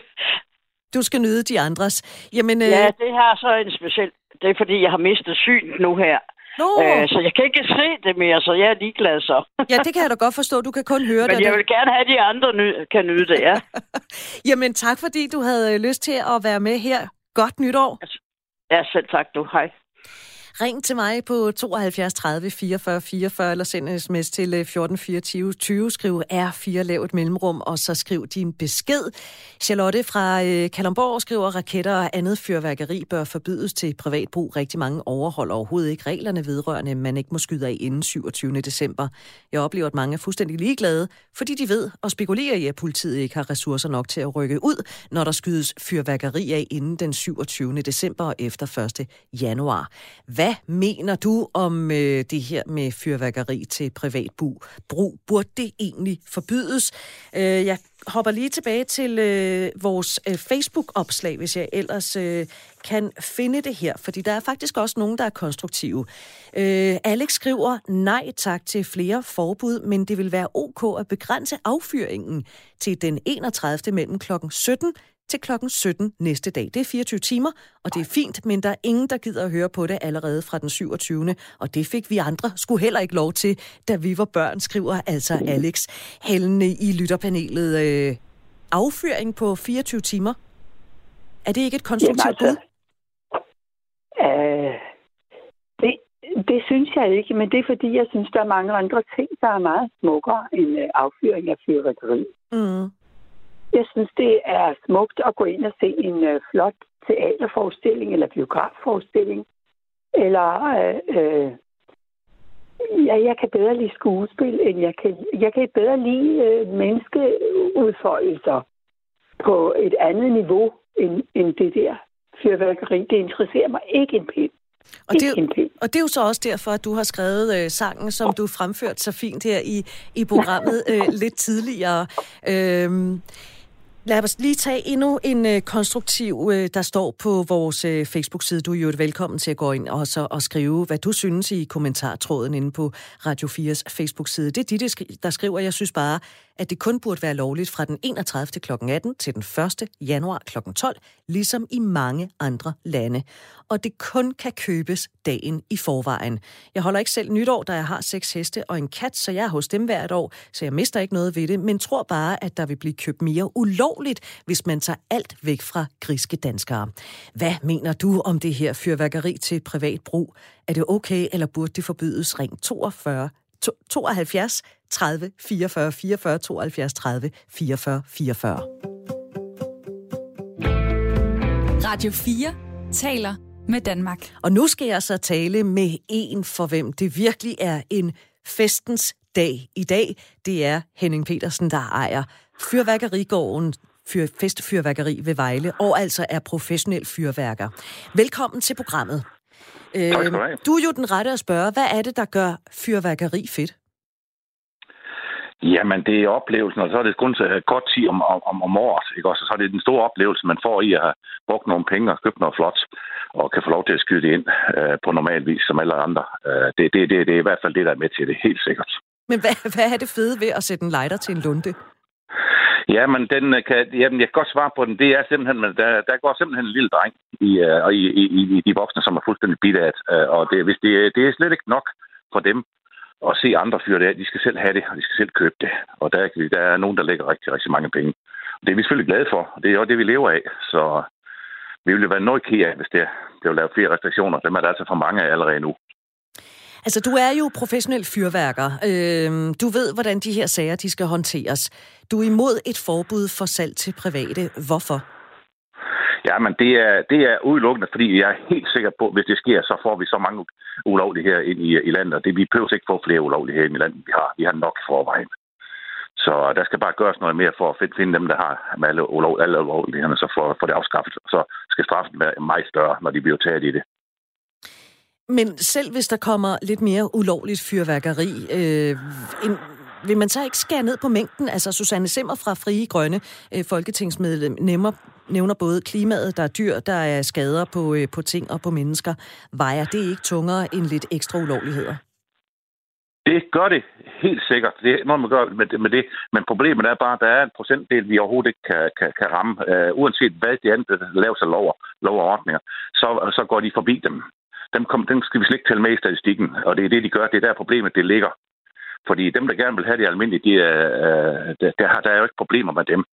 du skal nyde de andres. Jamen, øh... Ja, det har så en speciel... Det er, fordi jeg har mistet syn nu her. Nå. Øh, så jeg kan ikke se det mere, så jeg er ligeglad så. ja, det kan jeg da godt forstå. Du kan kun høre det. Men jeg vil gerne have, at de andre ny- kan nyde det, ja. Jamen tak, fordi du havde lyst til at være med her. Godt nytår. Ja, selv tak du. Hej. Ring til mig på 72 30 44 44, eller send en sms til øh, 1424 20. Skriv R4, lav et mellemrum, og så skriv din besked. Charlotte fra øh, Kalundborg skriver, raketter og andet fyrværkeri bør forbydes til privatbrug. Rigtig mange overholder overhovedet ikke reglerne vedrørende, man ikke må skyde af inden 27. december. Jeg oplever, at mange er fuldstændig ligeglade, fordi de ved og spekulerer i, at politiet ikke har ressourcer nok til at rykke ud, når der skydes fyrværkeri af inden den 27. december og efter 1. januar. Hvad hvad mener du om øh, det her med fyrværkeri til privat brug? Burde det egentlig forbydes? Øh, jeg hopper lige tilbage til øh, vores øh, Facebook-opslag, hvis jeg ellers øh, kan finde det her, fordi der er faktisk også nogen, der er konstruktive. Øh, Alex skriver, nej tak til flere forbud, men det vil være ok at begrænse affyringen til den 31. mellem kl. 17 til klokken 17 næste dag. Det er 24 timer, og det er fint, men der er ingen, der gider at høre på det allerede fra den 27. Og det fik vi andre skulle heller ikke lov til, da vi var børn, skriver altså Alex Hellene i lytterpanelet. Øh, affyring på 24 timer. Er det ikke et konstruktivt Jamen, altså, øh, det, det synes jeg ikke, men det er fordi, jeg synes, der er mange andre ting, der er meget smukkere end øh, affyring af fyrværkeri. Mm. Jeg synes, det er smukt at gå ind og se en øh, flot teaterforestilling eller biografforestilling. Eller øh, øh, ja, jeg kan bedre lide skuespil, end jeg kan, jeg kan bedre lide øh, menneskeudfoldelser på et andet niveau end, end det der fyrværkeri. Det interesserer mig ikke en pind. Og det, er, og det er jo så også derfor, at du har skrevet øh, sangen, som du fremførte så fint her i, i programmet øh, lidt tidligere. Øh, Lad os lige tage endnu en øh, konstruktiv, øh, der står på vores øh, Facebook-side. Du er jo velkommen til at gå ind og, så, og skrive, hvad du synes i kommentartråden inde på Radio 4's Facebook-side. Det er de, der skriver, jeg synes bare, at det kun burde være lovligt fra den 31. kl. 18 til den 1. januar kl. 12, ligesom i mange andre lande. Og det kun kan købes dagen i forvejen. Jeg holder ikke selv nytår, da jeg har seks heste og en kat, så jeg er hos dem hvert år, så jeg mister ikke noget ved det, men tror bare, at der vil blive købt mere ulovligt, hvis man tager alt væk fra griske danskere. Hvad mener du om det her fyrværkeri til privat brug? Er det okay, eller burde det forbydes? Ring 42 72 30 44 44 72 30 44 44. Radio 4 taler med Danmark. Og nu skal jeg så tale med en, for hvem det virkelig er en festens dag i dag. Det er Henning Petersen, der ejer Fyrværkerigården fyr, Festfyrværkeri ved Vejle, og altså er professionel fyrværker. Velkommen til programmet. Tak skal du Øh, have. du er jo den rette at spørge, hvad er det, der gør fyrværkeri fedt? Jamen, det er oplevelsen, og så er det kun så kort tid om, om, om året, ikke også? Så er det den store oplevelse, man får i at have brugt nogle penge og købt noget flot, og kan få lov til at skyde det ind øh, på normal vis, som alle andre. Øh, det, det, det, det er i hvert fald det, der er med til det, helt sikkert. Men hvad, hvad er det fede ved at sætte en lighter til en lunde? Ja, men den øh, kan, jamen, jeg kan godt svare på den. Det er simpelthen, men der, der går simpelthen en lille dreng i, uh, og i, i, i, de voksne, som er fuldstændig bidt af uh, øh, Og det, hvis det, det er slet ikke nok for dem at se andre fyre det af. De skal selv have det, og de skal selv købe det. Og der, der er nogen, der lægger rigtig, rigtig mange penge. Det er vi selvfølgelig glade for. Det er jo det, vi lever af. Så vi ville være noget ked af, hvis det blev lavet flere restriktioner. Dem er der altså for mange af allerede nu. Altså, du er jo professionel fyrværker. Øhm, du ved, hvordan de her sager de skal håndteres. Du er imod et forbud for salg til private. Hvorfor? Ja, men det er, det er udelukkende, fordi jeg er helt sikker på, at hvis det sker, så får vi så mange ulovligheder ind i, i landet. Det, vi behøver ikke få flere ulovligheder ind i landet, vi har. Vi har nok forvejen. Så der skal bare gøres noget mere for at finde, finde dem, der har med alle, ulov, alle ulovlighederne, så for, for det afskaffet. Så skal straffen være meget større, når de bliver taget i det. Men selv hvis der kommer lidt mere ulovligt fyrværkeri, øh, en, vil man så ikke skære ned på mængden? Altså, Susanne Simmer fra Frie Grønne, øh, folketingsmedlem, nævner, nævner både klimaet, der er dyr, der er skader på, øh, på ting og på mennesker. Vejer det ikke tungere end lidt ekstra ulovligheder? Det gør det helt sikkert. Det er noget, man gør med det. Med det. Men problemet er bare, at der er en procentdel, vi overhovedet ikke kan, kan, kan ramme. Uh, uanset hvad det andet, laver laves af lov, lov og ordninger, så, så går de forbi dem. Dem, kom, dem skal vi slet ikke tælle med i statistikken, og det er det, de gør. Det er der problemet, det ligger. Fordi dem, der gerne vil have det almindelige, de er, øh, der, der, har, der er jo ikke problemer med dem.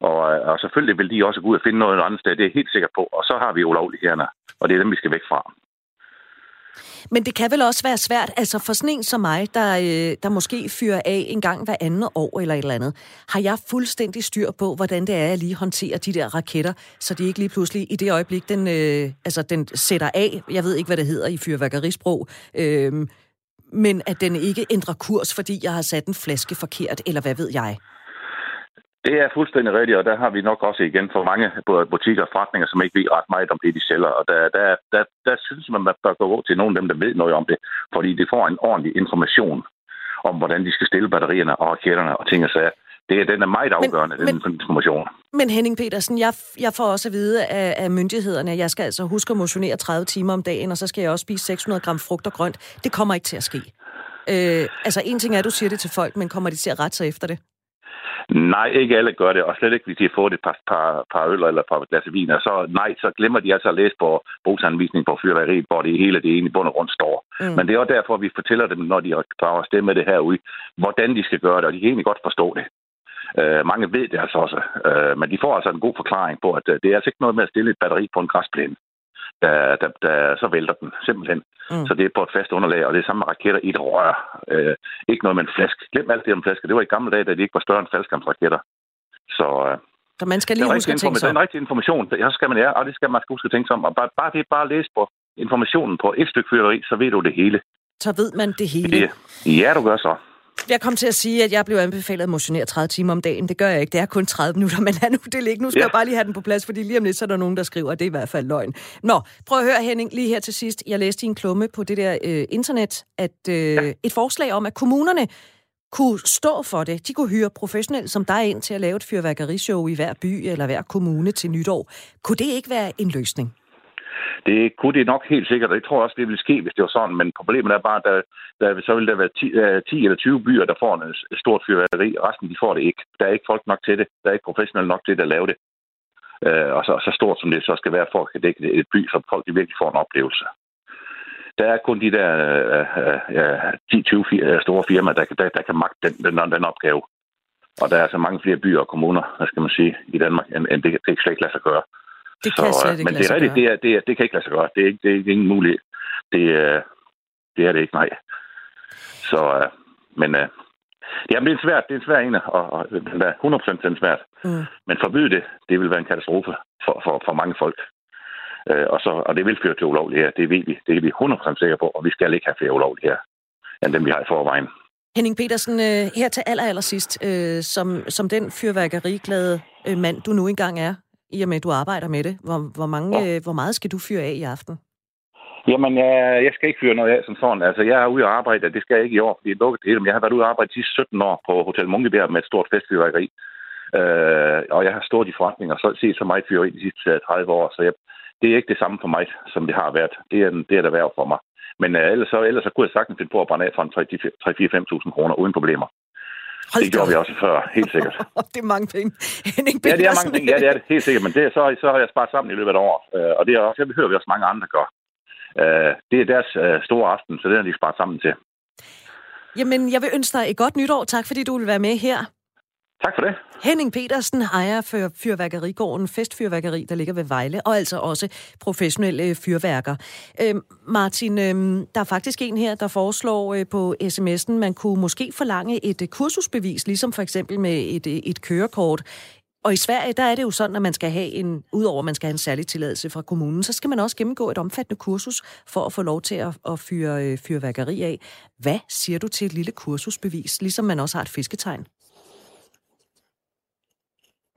Og, øh, og selvfølgelig vil de også gå ud og finde noget andet sted, det er jeg helt sikker på. Og så har vi ulovlighederne, og det er dem, vi skal væk fra. Men det kan vel også være svært, altså for sådan en som mig, der, øh, der måske fyrer af en gang hver andet år eller et eller andet, har jeg fuldstændig styr på, hvordan det er, at lige håndterer de der raketter, så de ikke lige pludselig i det øjeblik, den, øh, altså, den sætter af, jeg ved ikke, hvad det hedder i fyrværkerisprog, øh, men at den ikke ændrer kurs, fordi jeg har sat en flaske forkert, eller hvad ved jeg. Det er fuldstændig rigtigt, og der har vi nok også igen for mange både butikker og forretninger, som ikke ved ret meget om det, de sælger. Og der, der, der, der synes man, man bør gå til nogle af dem, der ved noget om det, fordi de får en ordentlig information om, hvordan de skal stille batterierne og raketterne og ting og sager. Det er, den er meget afgørende, men, den men- information. Men Henning Petersen, jeg, jeg får også at vide af, af myndighederne, at jeg skal altså huske at motionere 30 timer om dagen, og så skal jeg også spise 600 gram frugt og grønt. Det kommer ikke til at ske. Øh, altså, en ting er, at du siger det til folk, men kommer de til at rette sig efter det? Nej, ikke alle gør det, og slet ikke, hvis de har fået et par, par, par øl eller et par glas vin. Og så nej, så glemmer de altså at læse på brugsanvisning på fyrværkeriet, hvor det hele det i bund og grund står. Mm. Men det er også derfor, vi fortæller dem, når de drager afsted med det her ud, hvordan de skal gøre det, og de kan egentlig godt forstå det. Uh, mange ved det altså også, uh, men de får altså en god forklaring på, at uh, det er altså ikke noget med at stille et batteri på en græsplæne. Der, der, der, så vælter den simpelthen. Mm. Så det er på et fast underlag, og det er samme raketter i et rør. Uh, ikke noget med en flaske. Glem alt det om flasker. Det var i gamle dage, da de ikke var større end faldskærmsraketter. Så uh, Så man skal lige huske at tænke sig det er om. en rigtig information. Det så skal man, ja, og det skal man huske at tænke sig om. Og bare, bare det bare læse på informationen på et stykke fyrværkeri, så ved du det hele. Så ved man det hele. Det, ja, du gør så. Jeg kom til at sige, at jeg blev anbefalet at motionere 30 timer om dagen. Det gør jeg ikke. Det er kun 30 minutter, men lad nu det ligge. Nu skal ja. Jeg bare lige have den på plads, fordi lige om lidt, så er der nogen, der skriver, at det er i hvert fald løgn. Nå, prøv at høre Henning, lige her til sidst. Jeg læste i en klumme på det der øh, internet, at øh, ja. et forslag om, at kommunerne kunne stå for det. De kunne hyre professionelle som dig ind til at lave et fyrværkerishow i hver by eller hver kommune til nytår. Kunne det ikke være en løsning? Det kunne det nok helt sikkert, og jeg tror også, det ville ske, hvis det var sådan. Men problemet er bare, at der, der, så vil der være 10, 10 øh, eller 20 byer, der får en øh, stort fyrværkeri. Resten, de får det ikke. Der er ikke folk nok til det. Der er ikke professionelle nok til at lave det. Øh, og så, så stort som det så skal være for at dække et by, så folk de virkelig får en oplevelse. Der er kun de der øh, øh, 10-20 fir- øh, store firmaer, der, der, der kan magte den, den, den opgave. Og der er så mange flere byer og kommuner, hvad skal man sige, i Danmark, end, end det, det kan slet ikke lade sig gøre. Det Så, kan øh, slet ikke men det er rigtigt, det, er, det, er, det kan ikke lade sig gøre. Det er, ikke, det er ikke ingen mulighed. Det, er- det er det ikke, nej. Så, øh, men øh, jamen, det er en svært, det er en svær en, og, og den er 100% den svært. Mm. Men forbyde det, det vil være en katastrofe for, for, for mange folk. Øh, og, så, og det vil føre til ulovligheder. Det ved vi. Det er vi 100% sikre på, og vi skal ikke have flere ulovligheder end dem, vi har i forvejen. Henning Petersen, øh, her til aller, aller sidst, øh, som, som den fyrværkeriglade øh, mand, du nu engang er, i og med, at du arbejder med det, hvor, hvor, mange, ja. hvor meget skal du fyre af i aften? Jamen, jeg, jeg skal ikke fyre noget af som sådan. Altså, jeg er ude og arbejde, og det skal jeg ikke i år, fordi det er lukket det Jeg har været ude og arbejde de sidste 17 år på Hotel Munkebjerg med et stort festfyrværkeri. Øh, og jeg har stået i forretning og så set så meget fyrværkeri de sidste 30 år, så jeg, det er ikke det samme for mig, som det har været. Det er, det er der værd for mig. Men uh, ellers, så, ellers så kunne jeg sagtens finde på at brænde af for en 3-4-5.000 kroner uden problemer. Hold det gjorde vi også før, helt sikkert. det er mange penge. Henning ja, det er mange penge. Ja, det er det, helt sikkert. Men det, så, så har jeg sparet sammen i løbet af et år. Uh, og det, er også, det hører vi også mange andre gør. Uh, det er deres uh, store aften, så det har de sparet sammen til. Jamen, jeg vil ønske dig et godt nytår. Tak, fordi du vil være med her. Tak for det. Henning Petersen ejer for fyrværkerigården Festfyrværkeri, der ligger ved Vejle, og altså også professionelle øh, fyrværker. Øhm, Martin, øhm, der er faktisk en her, der foreslår øh, på sms'en, man kunne måske forlange et øh, kursusbevis, ligesom for eksempel med et, øh, et kørekort. Og i Sverige, der er det jo sådan, at man skal have en, udover at man skal have en særlig tilladelse fra kommunen, så skal man også gennemgå et omfattende kursus for at få lov til at, at fyre øh, fyrværkeri af. Hvad siger du til et lille kursusbevis, ligesom man også har et fisketegn?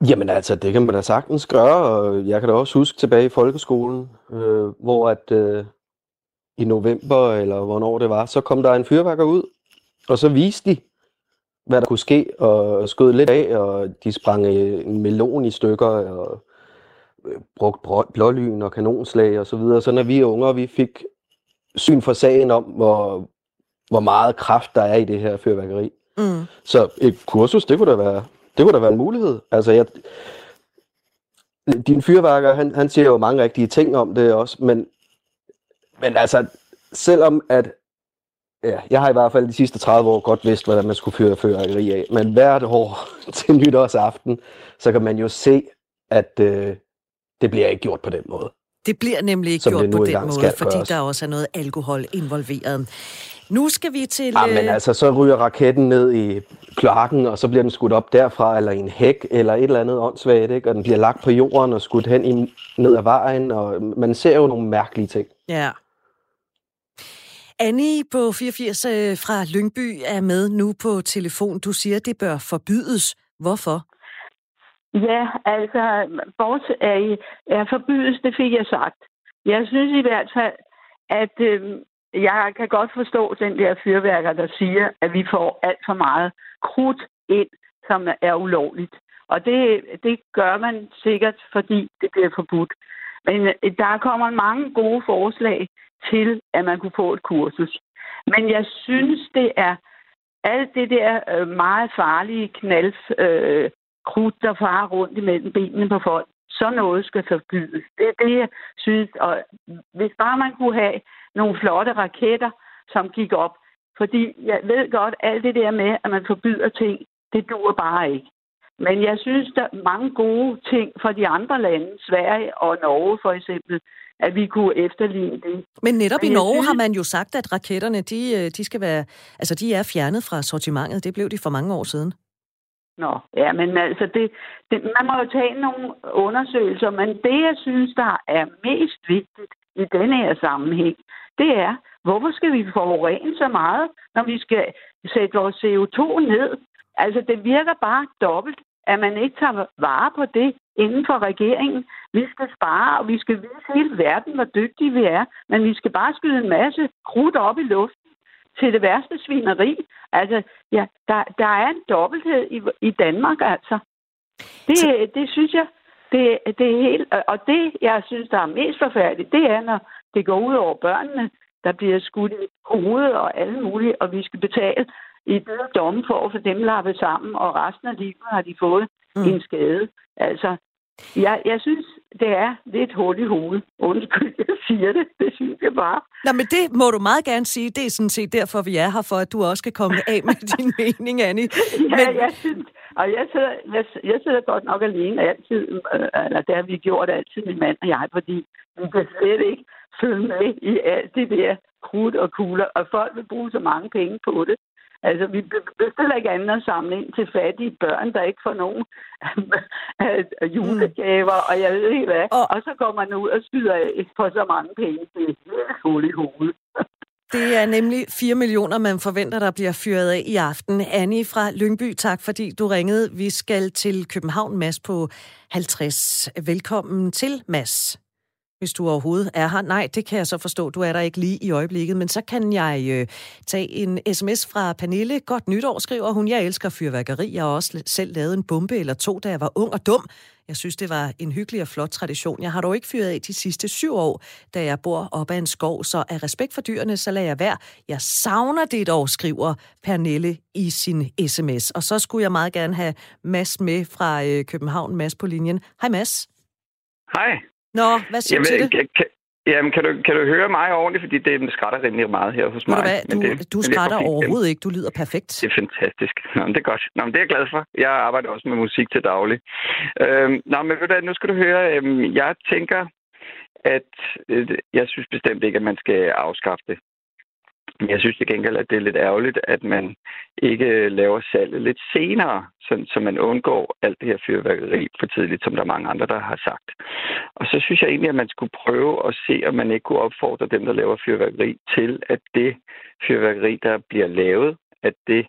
Jamen altså, det kan man da sagtens gøre, og jeg kan da også huske tilbage i folkeskolen, øh, hvor at øh, i november, eller hvornår det var, så kom der en fyrværker ud, og så viste de, hvad der kunne ske, og skød lidt af, og de sprang en melon i stykker, og øh, brugt blålyn og kanonslag og så videre. Så når vi unge, vi fik syn for sagen om, hvor, hvor meget kraft der er i det her fyrværkeri. Mm. Så et kursus, det kunne da være det kunne da være en mulighed. Altså, jeg, din fyrværker, han, han siger jo mange rigtige ting om det også, men, men altså, selvom at, ja, jeg har i hvert fald de sidste 30 år godt vidst, hvordan man skulle fyre fyrværkeri af, men hvert år til nytårsaften, så kan man jo se, at øh, det bliver ikke gjort på den måde. Det bliver nemlig ikke gjort på den måde, fordi der også er noget alkohol involveret. Nu skal vi til... Ja, men øh, altså, så ryger raketten ned i kloakken, og så bliver den skudt op derfra, eller i en hæk, eller et eller andet åndssvagt, ikke? og den bliver lagt på jorden og skudt hen i, ned ad vejen, og man ser jo nogle mærkelige ting. Ja. Annie på 84 øh, fra Lyngby er med nu på telefon. Du siger, at det bør forbydes. Hvorfor? Ja, altså, vores er, er forbydes, det fik jeg sagt. Jeg synes i hvert fald, at øh, jeg kan godt forstå den der fyrværker, der siger, at vi får alt for meget krudt ind, som er ulovligt. Og det, det gør man sikkert, fordi det bliver forbudt. Men øh, der kommer mange gode forslag til, at man kunne få et kursus. Men jeg synes, det er alt det der øh, meget farlige knald, øh, krudt, der farer rundt imellem benene på folk. Så noget skal forbydes. Det er det, jeg synes. Og hvis bare man kunne have nogle flotte raketter, som gik op. Fordi jeg ved godt, alt det der med, at man forbyder ting, det dur bare ikke. Men jeg synes, der er mange gode ting fra de andre lande, Sverige og Norge for eksempel, at vi kunne efterligne det. Men netop Men i Norge synes... har man jo sagt, at raketterne, de, øh, de skal være, altså de er fjernet fra sortimentet. Det blev de for mange år siden. Nå, ja, men altså, det, det, man må jo tage nogle undersøgelser, men det, jeg synes, der er mest vigtigt i denne her sammenhæng, det er, hvorfor skal vi forurene så meget, når vi skal sætte vores CO2 ned? Altså, det virker bare dobbelt, at man ikke tager vare på det inden for regeringen. Vi skal spare, og vi skal vise hele verden, hvor dygtige vi er, men vi skal bare skyde en masse krudt op i luften til det værste svineri. Altså, ja, der, der er en dobbelthed i, i Danmark, altså. Det, det synes jeg, det, det er helt... Og det, jeg synes, der er mest forfærdeligt, det er, når det går ud over børnene, der bliver skudt i hovedet og alle mulige, og vi skal betale i dyre domme for at få dem lappet sammen, og resten af livet har de fået mm. en skade. Altså, jeg, jeg synes, det er lidt hul i hovedet. Undskyld, jeg siger det. Det synes jeg bare. Nå, men det må du meget gerne sige. Det er sådan set derfor, vi er her, for at du også kan komme af med din mening, Annie. Ja, men... jeg synes, og jeg sidder, jeg, jeg sidder godt nok alene altid, øh, eller der har vi gjort altid, min mand og jeg, fordi vi kan slet ikke følge med i alt det der krudt og kugler, og folk vil bruge så mange penge på det. Altså, vi bestiller ikke andet at samle ind til fattige børn, der ikke får nogen julegaver, mm. og jeg ved ikke hvad. Og, og så går man ud og skyder på så mange penge. Det er hul i hovedet. Det er nemlig 4 millioner, man forventer, der bliver fyret af i aften. Annie fra Lyngby, tak fordi du ringede. Vi skal til København, Mads på 50. Velkommen til, Mads hvis du overhovedet er her. Nej, det kan jeg så forstå, du er der ikke lige i øjeblikket, men så kan jeg øh, tage en sms fra Pernille. Godt nytår, skriver hun. Jeg elsker fyrværkeri. Jeg har også selv lavet en bombe eller to, da jeg var ung og dum. Jeg synes, det var en hyggelig og flot tradition. Jeg har dog ikke fyret af de sidste syv år, da jeg bor op ad en skov, så af respekt for dyrene, så lader jeg være. Jeg savner det dog, skriver Pernille i sin sms. Og så skulle jeg meget gerne have Mads med fra øh, København. Mads på linjen. Hej Mads. Hej. Nå, hvad siger jamen, du til det? Kan, jamen, kan du, kan du høre mig ordentligt? Fordi det skrætter rimelig meget her hos mig. Du, hvad, du, det, du skrætter overhovedet ikke. Du lyder perfekt. Det er fantastisk. Nå, men det er godt. Nå, men det er jeg glad for. Jeg arbejder også med musik til daglig. Øhm, nå, men ved du, nu skal du høre. Øhm, jeg tænker, at øh, jeg synes bestemt ikke, at man skal afskaffe det. Men jeg synes til gengæld, at det er lidt ærgerligt, at man ikke laver salget lidt senere, så, så man undgår alt det her fyrværkeri for tidligt, som der er mange andre, der har sagt. Og så synes jeg egentlig, at man skulle prøve at se, om man ikke kunne opfordre dem, der laver fyrværkeri, til at det fyrværkeri, der bliver lavet, at det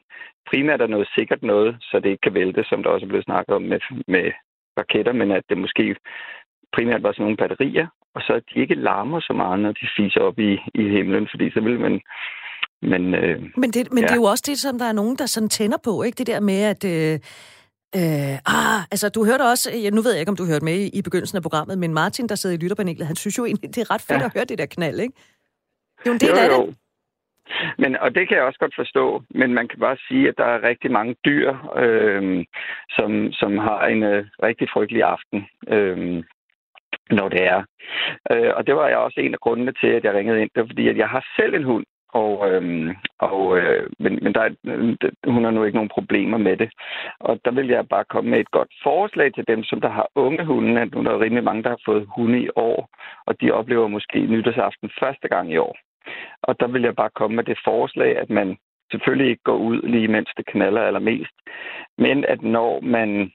primært er noget sikkert noget, så det ikke kan vælte, som der også er blevet snakket om med, med raketter, men at det måske primært var sådan nogle batterier, og så at de ikke larmer så meget, når de fiser op i, i himlen, fordi så vil man... Men, øh, men, det, men ja. det er jo også det, som der er nogen, der sådan tænder på, ikke? Det der med, at... Øh, øh, ah, altså, du hørte også, ja, nu ved jeg ikke, om du hørte med i, i begyndelsen af programmet, men Martin, der sidder i lytterpanelet, han synes jo egentlig, det er ret fedt ja. at høre det der knald, ikke? Det er jo en del jo, af jo. det. Men, og det kan jeg også godt forstå, men man kan bare sige, at der er rigtig mange dyr, øh, som, som har en øh, rigtig frygtelig aften. Øh, når det er. Øh, og det var jeg også en af grundene til, at jeg ringede ind. Det var fordi, at jeg har selv en hund, og, øhm, og, øh, men, men der er, øh, hun har nu ikke nogen problemer med det. Og der vil jeg bare komme med et godt forslag til dem, som der har unge hunde. At nu er der rimelig mange, der har fået hunde i år, og de oplever måske nytårsaften første gang i år. Og der vil jeg bare komme med det forslag, at man selvfølgelig ikke går ud lige mens det knaller allermest, men at når man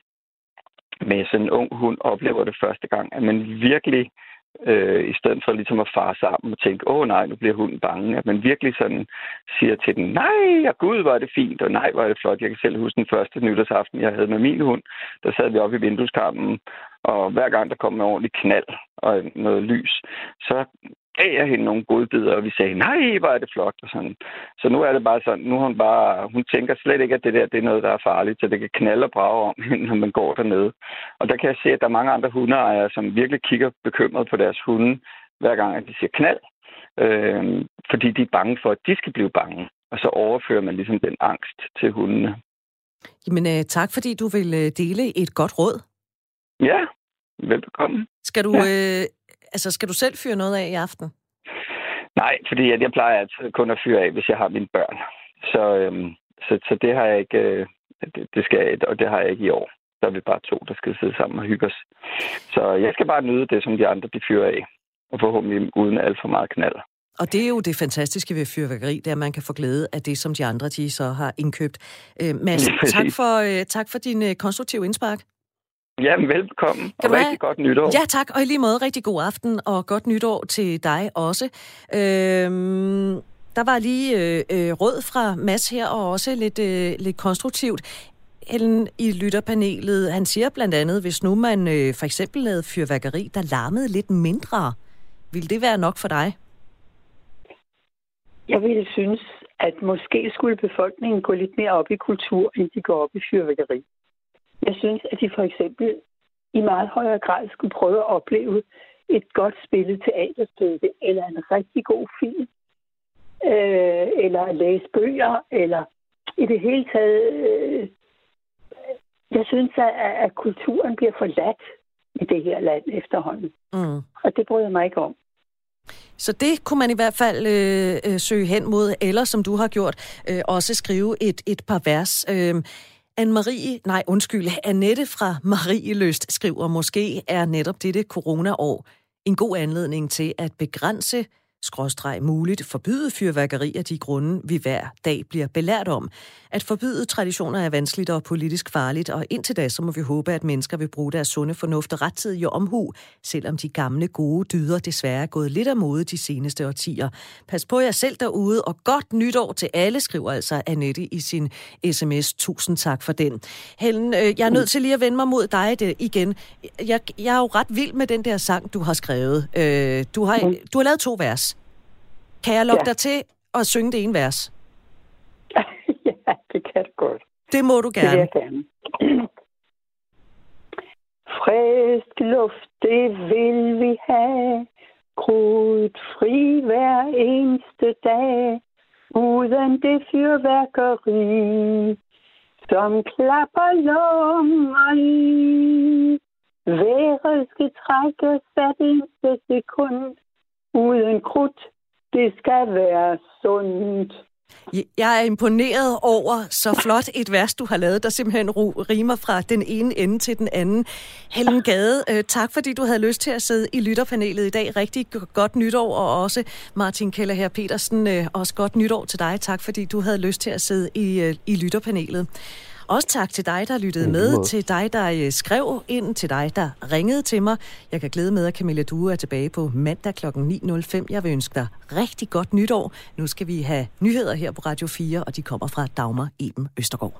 med sådan en ung hund oplever det første gang, at man virkelig, øh, i stedet for ligesom at fare sammen og tænke, åh nej, nu bliver hunden bange, at man virkelig sådan siger til den, nej, og gud, var det fint, og nej, var det flot. Jeg kan selv huske den første nytårsaften, jeg havde med min hund. Der sad vi oppe i vindueskarmen, og hver gang der kom en ordentlig knald og noget lys, så gav jeg hende nogle godbidder, og vi sagde, nej, hvor er det flot, og sådan. Så nu er det bare sådan, nu hun bare, hun tænker slet ikke, at det der det er noget, der er farligt, så det kan knalde og brage om når man går dernede. Og der kan jeg se, at der er mange andre hundeejere, som virkelig kigger bekymret på deres hunde, hver gang, at de siger knald, øh, fordi de er bange for, at de skal blive bange. Og så overfører man ligesom den angst til hundene. Jamen, øh, tak fordi du vil øh, dele et godt råd. Ja, velbekomme. Skal du, ja. øh, Altså, skal du selv fyre noget af i aften? Nej, fordi jeg plejer altid kun at fyre af, hvis jeg har mine børn. Så, øhm, så, så det har jeg ikke, øh, det, det skal jeg, og det har jeg ikke i år. Der er vi bare to, der skal sidde sammen og hygge os. Så jeg skal bare nyde det, som de andre de fyrer af. Og forhåbentlig uden alt for meget knald. Og det er jo det fantastiske ved fyrværkeri, det er, at man kan få glæde af det, som de andre de så har indkøbt. Øh, Mads, tak for, øh, tak for din øh, konstruktive indspark. Jamen, velkommen, kan og rigtig have... godt nytår. Ja, tak, og i lige måde rigtig god aften, og godt nytår til dig også. Øhm, der var lige øh, øh, råd fra Mads her, og også lidt, øh, lidt konstruktivt. Ellen i lytterpanelet, han siger blandt andet, hvis nu man øh, for eksempel lavede fyrværkeri, der larmede lidt mindre, ville det være nok for dig? Jeg ville synes, at måske skulle befolkningen gå lidt mere op i kultur, end de går op i fyrværkeri. Jeg synes, at de for eksempel i meget højere grad skulle prøve at opleve et godt spillet teaterstykke, eller en rigtig god film, øh, eller læse bøger, eller i det hele taget... Øh, jeg synes, at, at kulturen bliver forladt i det her land efterhånden. Mm. Og det bryder jeg mig ikke om. Så det kunne man i hvert fald øh, øh, søge hen mod, eller som du har gjort, øh, også skrive et, et par vers. Øh, Anne-Marie, nej undskyld, Annette fra Marie Løst skriver, måske er netop dette coronaår en god anledning til at begrænse skråstreg muligt forbyde fyrværkeri af de grunde, vi hver dag bliver belært om. At forbyde traditioner er vanskeligt og politisk farligt, og indtil da så må vi håbe, at mennesker vil bruge deres sunde fornuft og rettidige omhu, selvom de gamle gode dyder desværre er gået lidt af mode de seneste årtier. Pas på jer selv derude, og godt nytår til alle, skriver altså Annette i sin sms. Tusind tak for den. Helen, øh, jeg er nødt til lige at vende mig mod dig det igen. Jeg, jeg er jo ret vild med den der sang, du har skrevet. Øh, du, har, du har lavet to vers. Kan jeg lokke ja. dig til at synge det ene vers? ja, det kan du godt. Det må du gerne. Det vil jeg gerne. Frisk luft, det vil vi have. Krudt fri hver eneste dag. Uden det fyrværkeri, som klapper lunger i. Været skal trækkes hvert eneste sekund. Uden krudt, det skal være sundt. Jeg er imponeret over så flot et vers, du har lavet, der simpelthen rimer fra den ene ende til den anden. Helen Gade, øh, tak fordi du havde lyst til at sidde i lytterpanelet i dag. Rigtig godt nytår, og også Martin Keller her Petersen, øh, også godt nytår til dig. Tak fordi du havde lyst til at sidde i, øh, i lytterpanelet. Også tak til dig, der lyttede med, til dig, der øh, skrev ind, til dig, der ringede til mig. Jeg kan glæde med, at Camilla Due er tilbage på mandag kl. 9.05. Jeg vil ønske dig rigtig godt nytår. Nu skal vi have nyheder her på Radio 4, og de kommer fra Dagmar Eben Østergaard.